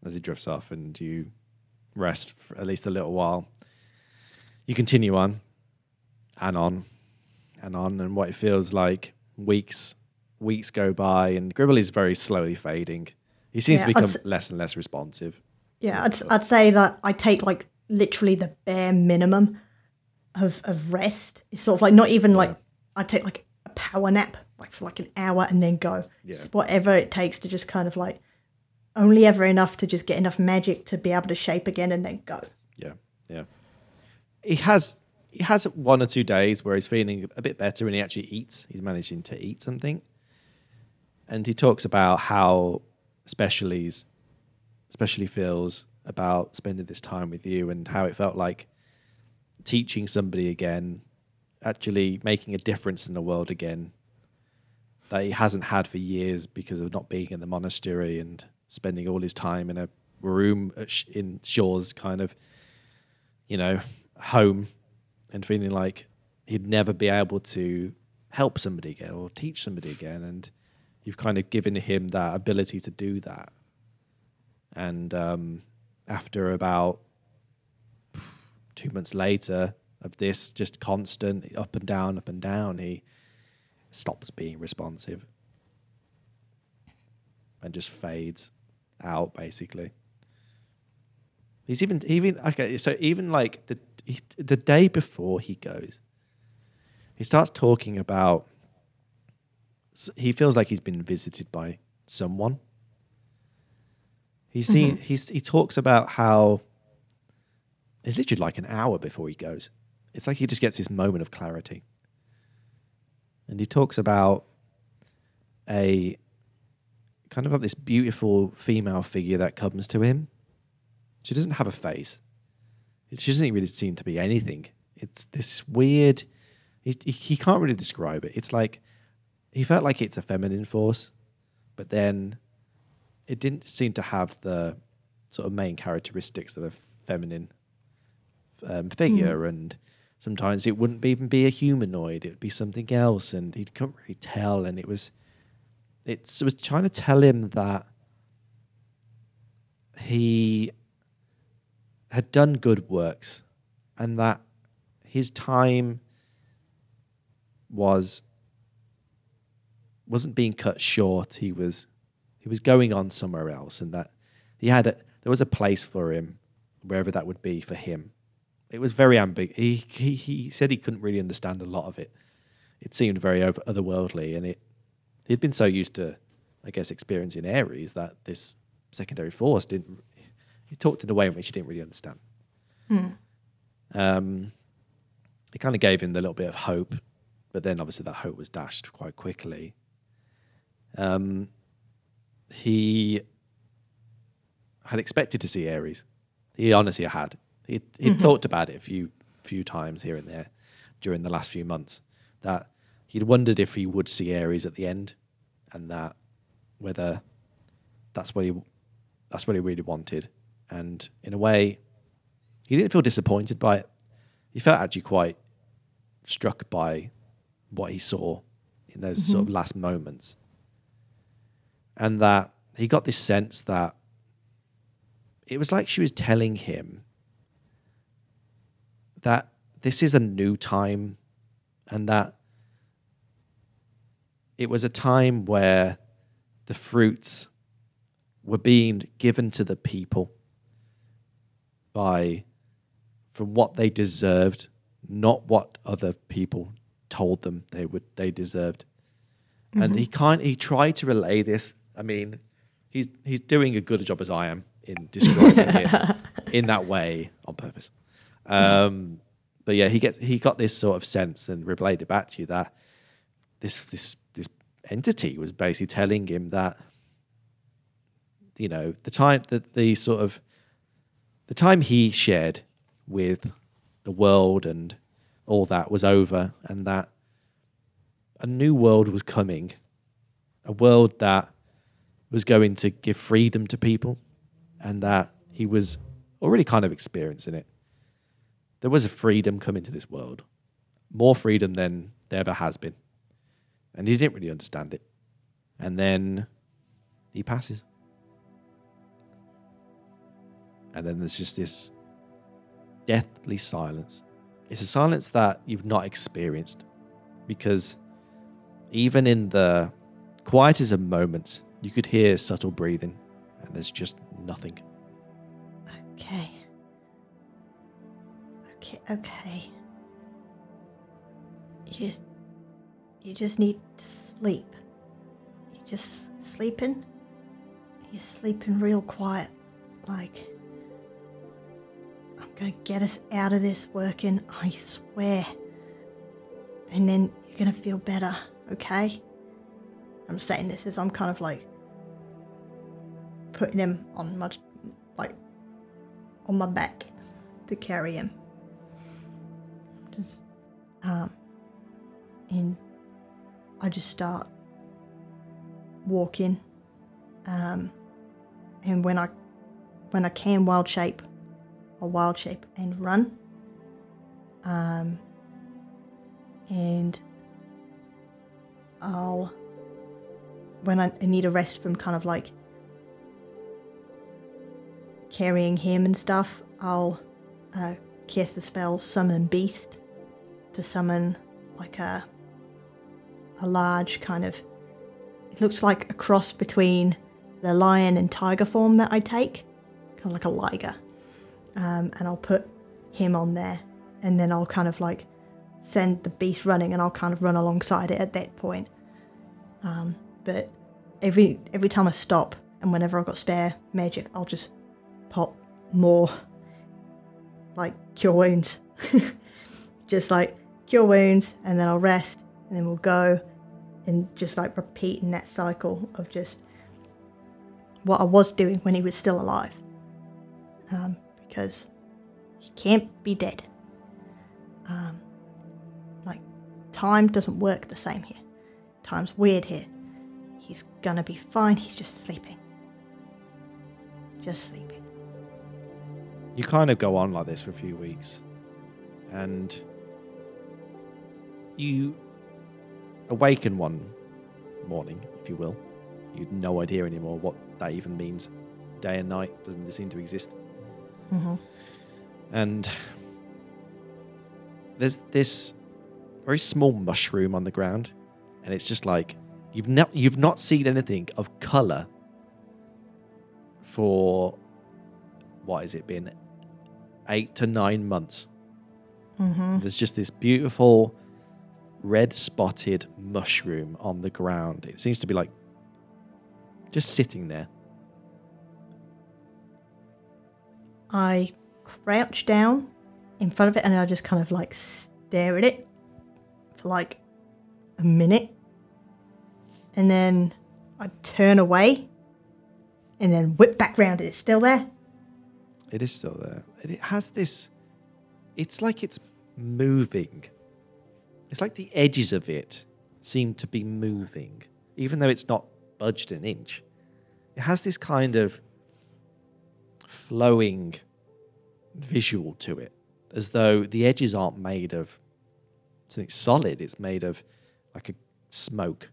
as he drifts off, and you rest for at least a little while. You continue on and on and on, and what it feels like weeks weeks go by, and Gribble is very slowly fading. He seems Yeah, to become s- less and less responsive. Yeah, I'd, I'd say that I take like literally the bare minimum of of rest. It's sort of like not even like I take like a power nap, like for like an hour and then go. Yeah. Just whatever it takes to just kind of like only ever enough to just get enough magic to be able to shape again and then go. Yeah, yeah. He has he has one or two days where he's feeling a bit better and he actually eats. He's managing to eat something, and he talks about how special he's especially feels about spending this time with you and how it felt like teaching somebody again, actually making a difference in the world again that he hasn't had for years because of not being in the monastery and spending all his time in a room Sh- in Shaw's kind of, you know, home and feeling like he'd never be able to help somebody again or teach somebody again. And you've kind of given him that ability to do that. And um, after about two months later of this just constant up and down, up and down, he stops being responsive and just fades out basically. He's even even okay. So even like the he, the day before he goes, he starts talking about. He feels like he's been visited by someone. He's seen. Mm-hmm. He's he talks about how. It's literally like an hour before he goes. It's like he just gets this moment of clarity. And he talks about a kind of like this beautiful female figure that comes to him. She doesn't have a face. She doesn't really seem to be anything. It's this weird. He, he, can't really describe it. It's like he felt like it's a feminine force, but then it didn't seem to have the sort of main characteristics of a feminine um, figure, and sometimes it wouldn't even be a humanoid; it would be something else, and he couldn't really tell. And it was, it was trying to tell him that he had done good works, and that his time was wasn't being cut short. He was he was going on somewhere else, and that he had a, there was a place for him wherever that would be for him. It was very ambiguous. He, he he said he couldn't really understand a lot of it. It seemed very over, otherworldly, and it he'd been so used to, I guess, experiencing Aries that this secondary force didn't. He talked in a way in which he didn't really understand. Um, it kind of gave him the little bit of hope, but then obviously that hope was dashed quite quickly. Um, he had expected to see Aries. He honestly had. He he would thought about it a few few times here and there during the last few months. That he'd wondered if he would see Aries at the end, and that whether that's what he that's what he really wanted. And in a way, he didn't feel disappointed by it. He felt actually quite struck by what he saw in those sort of mm-hmm. last moments. And that he got this sense that it was like she was telling him that this is a new time and that it was a time where the fruits were being given to the people by from what they deserved, not what other people told them they would they deserved. And he kind he tried to relay this. I mean, he's he's doing a good job as I am in describing it in that way on purpose. Um, but yeah, he get he got this sort of sense and relayed it back to you that this this entity was basically telling him that you know the time that the sort of the time he shared with the world and all that was over and that a new world was coming a world that was going to give freedom to people and that he was already kind of experiencing it. There was a freedom coming to this world more freedom than there ever has been and he didn't really understand it and then he passes And then there's just this deathly silence. It's a silence that you've not experienced because even in the quietest of moments, you could hear subtle breathing, and there's just nothing. Okay. Okay, okay. You you just need to sleep. You just sleeping? You're sleeping real quiet. Like I'm gonna get us out of this working, I swear. And then you're gonna feel better, okay? I'm saying this as I'm kind of like putting him on my like on my back to carry him. Just um and I just start walking. Um and when I when I can wild shape a wild shape and run. Um and I'll when I, I need a rest from kind of like carrying him and stuff, I'll uh, cast the spell Summon Beast to summon like a a large kind of. It looks like a cross between the lion and tiger form that I take, kind of like a liger. Um, and I'll put him on there, and then I'll kind of like send the beast running, and I'll kind of run alongside it at that point. Um, but every every time I stop, and whenever I've got spare magic, I'll just pop more like cure wounds. just like cure wounds and then I'll rest and then we'll go and just like repeating that cycle of just what I was doing when he was still alive. Um, because he can't be dead. Um, like, time doesn't work the same here. Time's weird here. He's gonna be fine, he's just sleeping. Just sleeping. You kind of go on like this for a few weeks, and you awaken one morning, if you will. You've no idea anymore what that even means. Day and night doesn't seem to exist. Mm-hmm. And there's this very small mushroom on the ground, and it's just like you've not you've not seen anything of color for what has it been eight to nine months. Mm-hmm. There's just this beautiful red spotted mushroom on the ground. It seems to be like just sitting there. I crouch down in front of it and I just kind of like stare at it for like a minute. And then I turn away and then whip back round. It's still there. It is still there. It has this. It's like it's moving. It's like the edges of it seem to be moving, even though it's not budged an inch. It has this kind of flowing visual to it, as though the edges aren't made of something solid. It's made of like a smoke,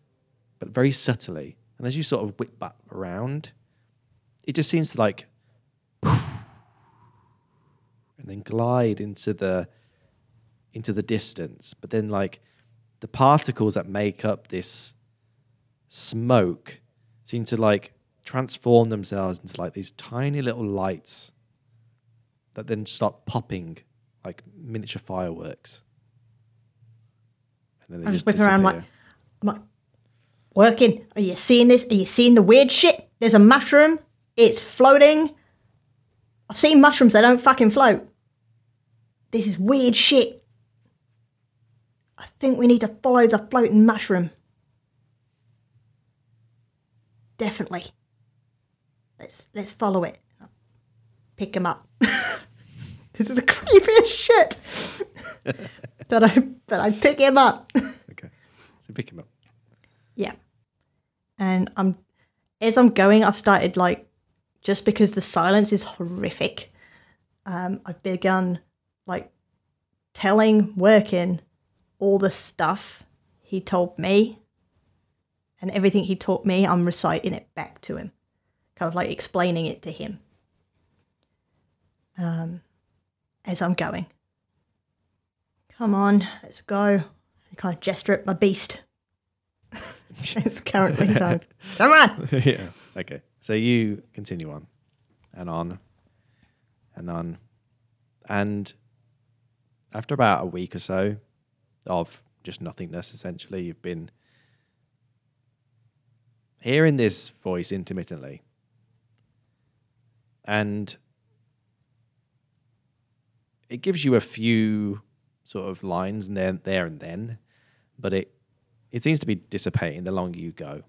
but very subtly. And as you sort of whip back around, it just seems to like and then glide into the into the distance but then like the particles that make up this smoke seem to like transform themselves into like these tiny little lights that then start popping like miniature fireworks and then they I'm just whipping around like. I'm like, working. Are you seeing this? Are you seeing the weird shit? There's a mushroom. It's floating. I've seen mushrooms that don't fucking float. This is weird shit. I think we need to follow the floating mushroom. Definitely. Let's let's follow it. Pick him up. this is the creepiest shit. but I but I pick him up. okay so pick him up Yeah. And I'm as I'm going, I've started like just because the silence is horrific. Um, I've begun like telling working all the stuff he told me and everything he taught me, I'm reciting it back to him. Kind of like explaining it to him. um, as I'm going. Come on, let's go. I kind of gesture at my beast. it's currently going, come on. yeah. Okay. So you continue on and on and on. And after about a week or so of just nothingness, essentially, you've been hearing this voice intermittently. And it gives you a few sort of lines and then there and then, but it it seems to be dissipating the longer you go.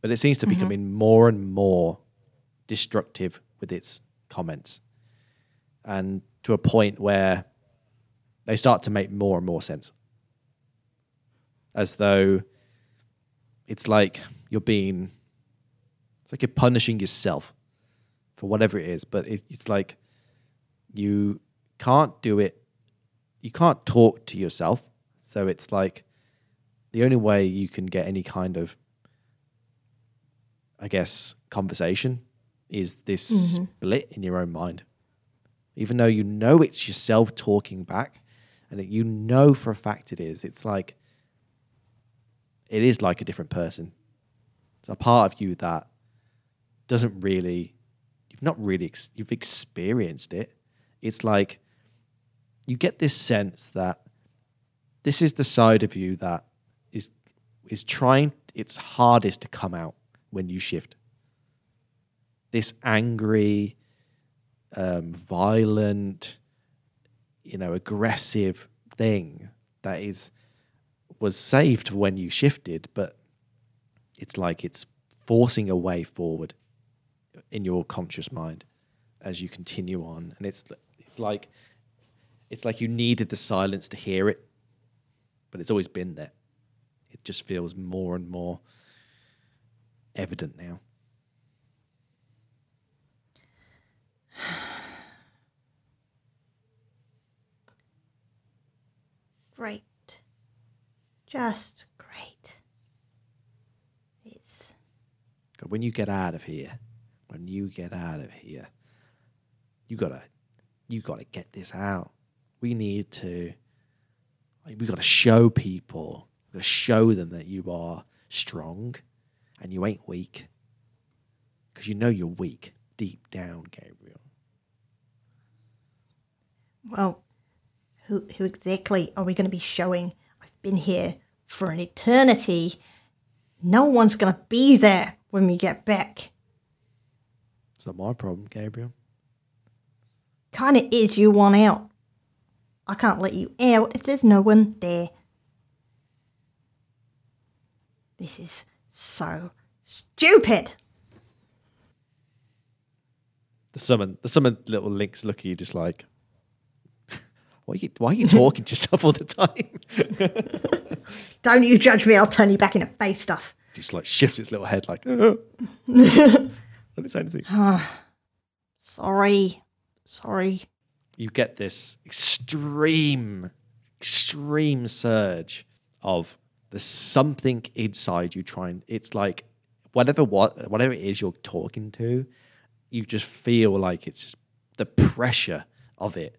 But it seems to be mm-hmm. becoming more and more destructive with its comments. And to a point where they start to make more and more sense. As though it's like you're being it's like you're punishing yourself for whatever it is, but it, it's like you can't do it. You can't talk to yourself. So it's like the only way you can get any kind of, I guess, conversation is this mm-hmm. split in your own mind. Even though you know it's yourself talking back and that you know for a fact it is, it's like, it is like a different person. It's a part of you that doesn't really, you've not really, ex- you've experienced it. It's like you get this sense that this is the side of you that is is trying its hardest to come out when you shift. This angry, um, violent, you know, aggressive thing that is was saved when you shifted, but it's like it's forcing a way forward in your conscious mind as you continue on, and it's it's like it's like you needed the silence to hear it, but it's always been there. It just feels more and more evident now. Great. Just great. It's when you get out of here, when you get out of here, you gotta, you gotta get this out. We need to, we gotta show people, we gotta show them that you are strong, and you ain't weak, because you know you're weak deep down, Gabriel. well, who who exactly are we going to be showing? Been here for an eternity. No one's going to be there when we get back. It's not my problem, Gabriel. Kind of is you want out. I can't let you out if there's no one there. This is so stupid. The summon, the summon little links look at you just like, why are you, why are you talking to yourself all the time? Don't you judge me, I'll turn you back into face stuff. just like shifts its little head like, oh. let me say anything. Ah, sorry. Sorry. You get this extreme, extreme surge of there's something inside you trying. It's like whatever what whatever it is you're talking to, you just feel like it's the pressure of it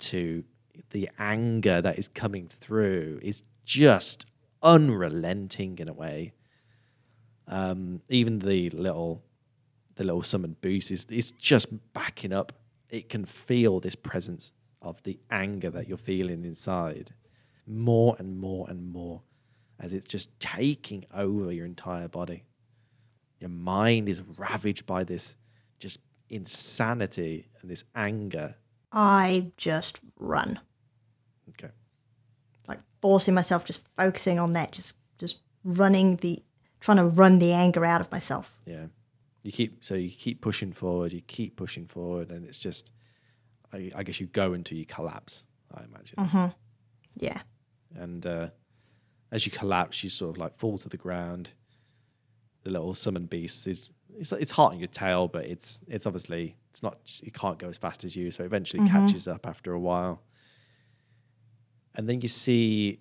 to the anger that is coming through is just unrelenting in a way. Um, even the little the little summon beast is is just backing up. It can feel this presence of the anger that you're feeling inside more and more and more as it's just taking over your entire body. Your mind is ravaged by this just insanity and this anger. I just run. Forcing myself, just focusing on that, just just running the trying to run the anger out of myself. Yeah. You keep so you keep pushing forward, you keep pushing forward, and it's just I, I guess you go until you collapse, I imagine. Yeah. and uh, as you collapse, you sort of like fall to the ground. The little summon beast is it's it's hot on your tail, but it's it's obviously it's not it can't go as fast as you, so it eventually catches up after a while. And then you see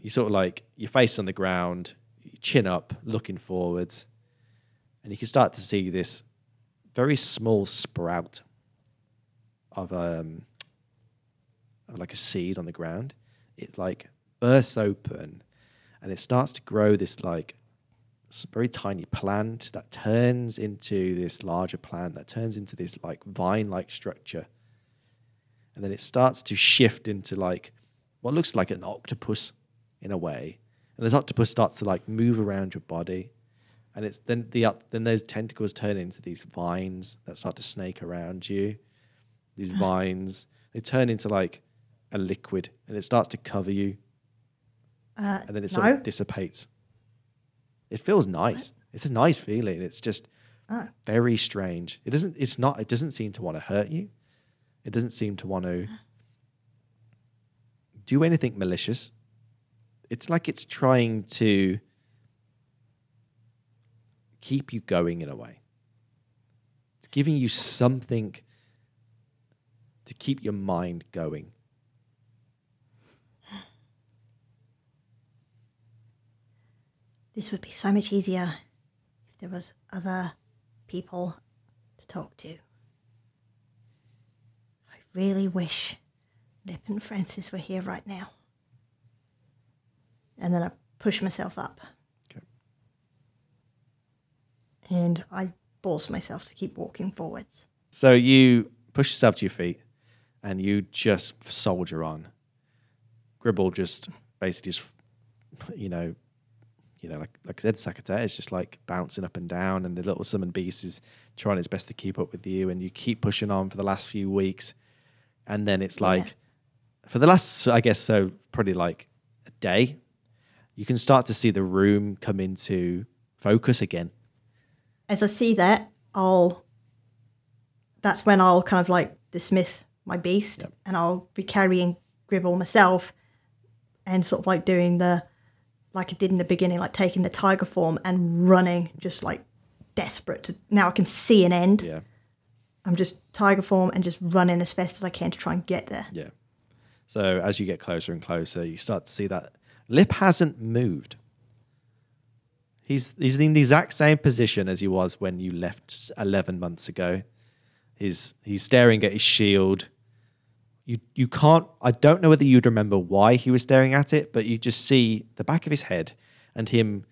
you sort of like your face on the ground, chin up, looking forwards, and you can start to see this very small sprout of um of like a seed on the ground. It like bursts open, and it starts to grow this like very tiny plant that turns into this larger plant that turns into this like vine like structure. And then it starts to shift into like what looks like an octopus in a way. And this octopus starts to like move around your body. And it's then the up then those tentacles turn into these vines that start to snake around you. These vines, they turn into like a liquid and it starts to cover you. Uh, And then it sort no. of dissipates. It feels nice. It's a nice feeling. It's just Oh. very strange. It doesn't it's not it doesn't seem to want to hurt you. It doesn't seem to want to do anything malicious. It's like it's trying to keep you going in a way. It's giving you something to keep your mind going. This would be so much easier if there was other people to talk to. I really wish Lip and Francis were here right now. And then I push myself up. Okay. And I force myself to keep walking forwards. So you push yourself to your feet and you just soldier on. Gribble just basically just, you know, you know, like like I said, Sakata is just like bouncing up and down, and the little summon beast is trying its best to keep up with you, and you keep pushing on for the last few weeks, and then it's Yeah. like, for the last, I guess so, probably like a day, you can start to see the room come into focus again. As I see that, I'll. That's when I'll kind of like dismiss my beast Yep. and I'll be carrying Gribble myself and sort of like doing the. Like I did in the beginning, like taking the tiger form and running, just like desperate to. Now I can see an end. Yeah. I'm just tiger form and just running as fast as I can to try and get there. Yeah. So as you get closer and closer, you start to see that Lip hasn't moved. He's he's in the exact same position as he was when you left eleven months ago. He's he's staring at his shield. You you can't. I don't know whether you'd remember why he was staring at it, but you just see the back of his head and him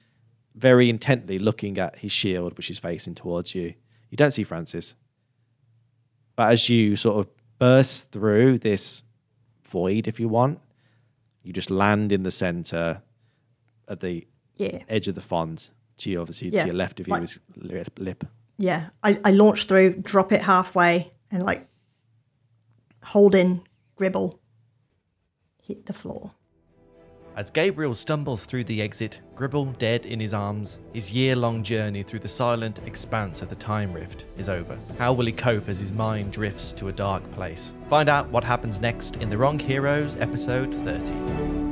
very intently looking at his shield, which is facing towards you. You don't see Francis, but as you sort of burst through this void, if you want, you just land in the center at the Yeah. edge of the font. To you, obviously, Yeah, to your left of you like- is lip. lip. Yeah. I, I launch through, drop it halfway, and like hold in Gribble, hit the floor. As Gabriel stumbles through the exit, Gribble dead in his arms, his year long journey through the silent expanse of the Time Rift is over. How will he cope as his mind drifts to a dark place? Find out what happens next in The Wrong Heroes, episode 30.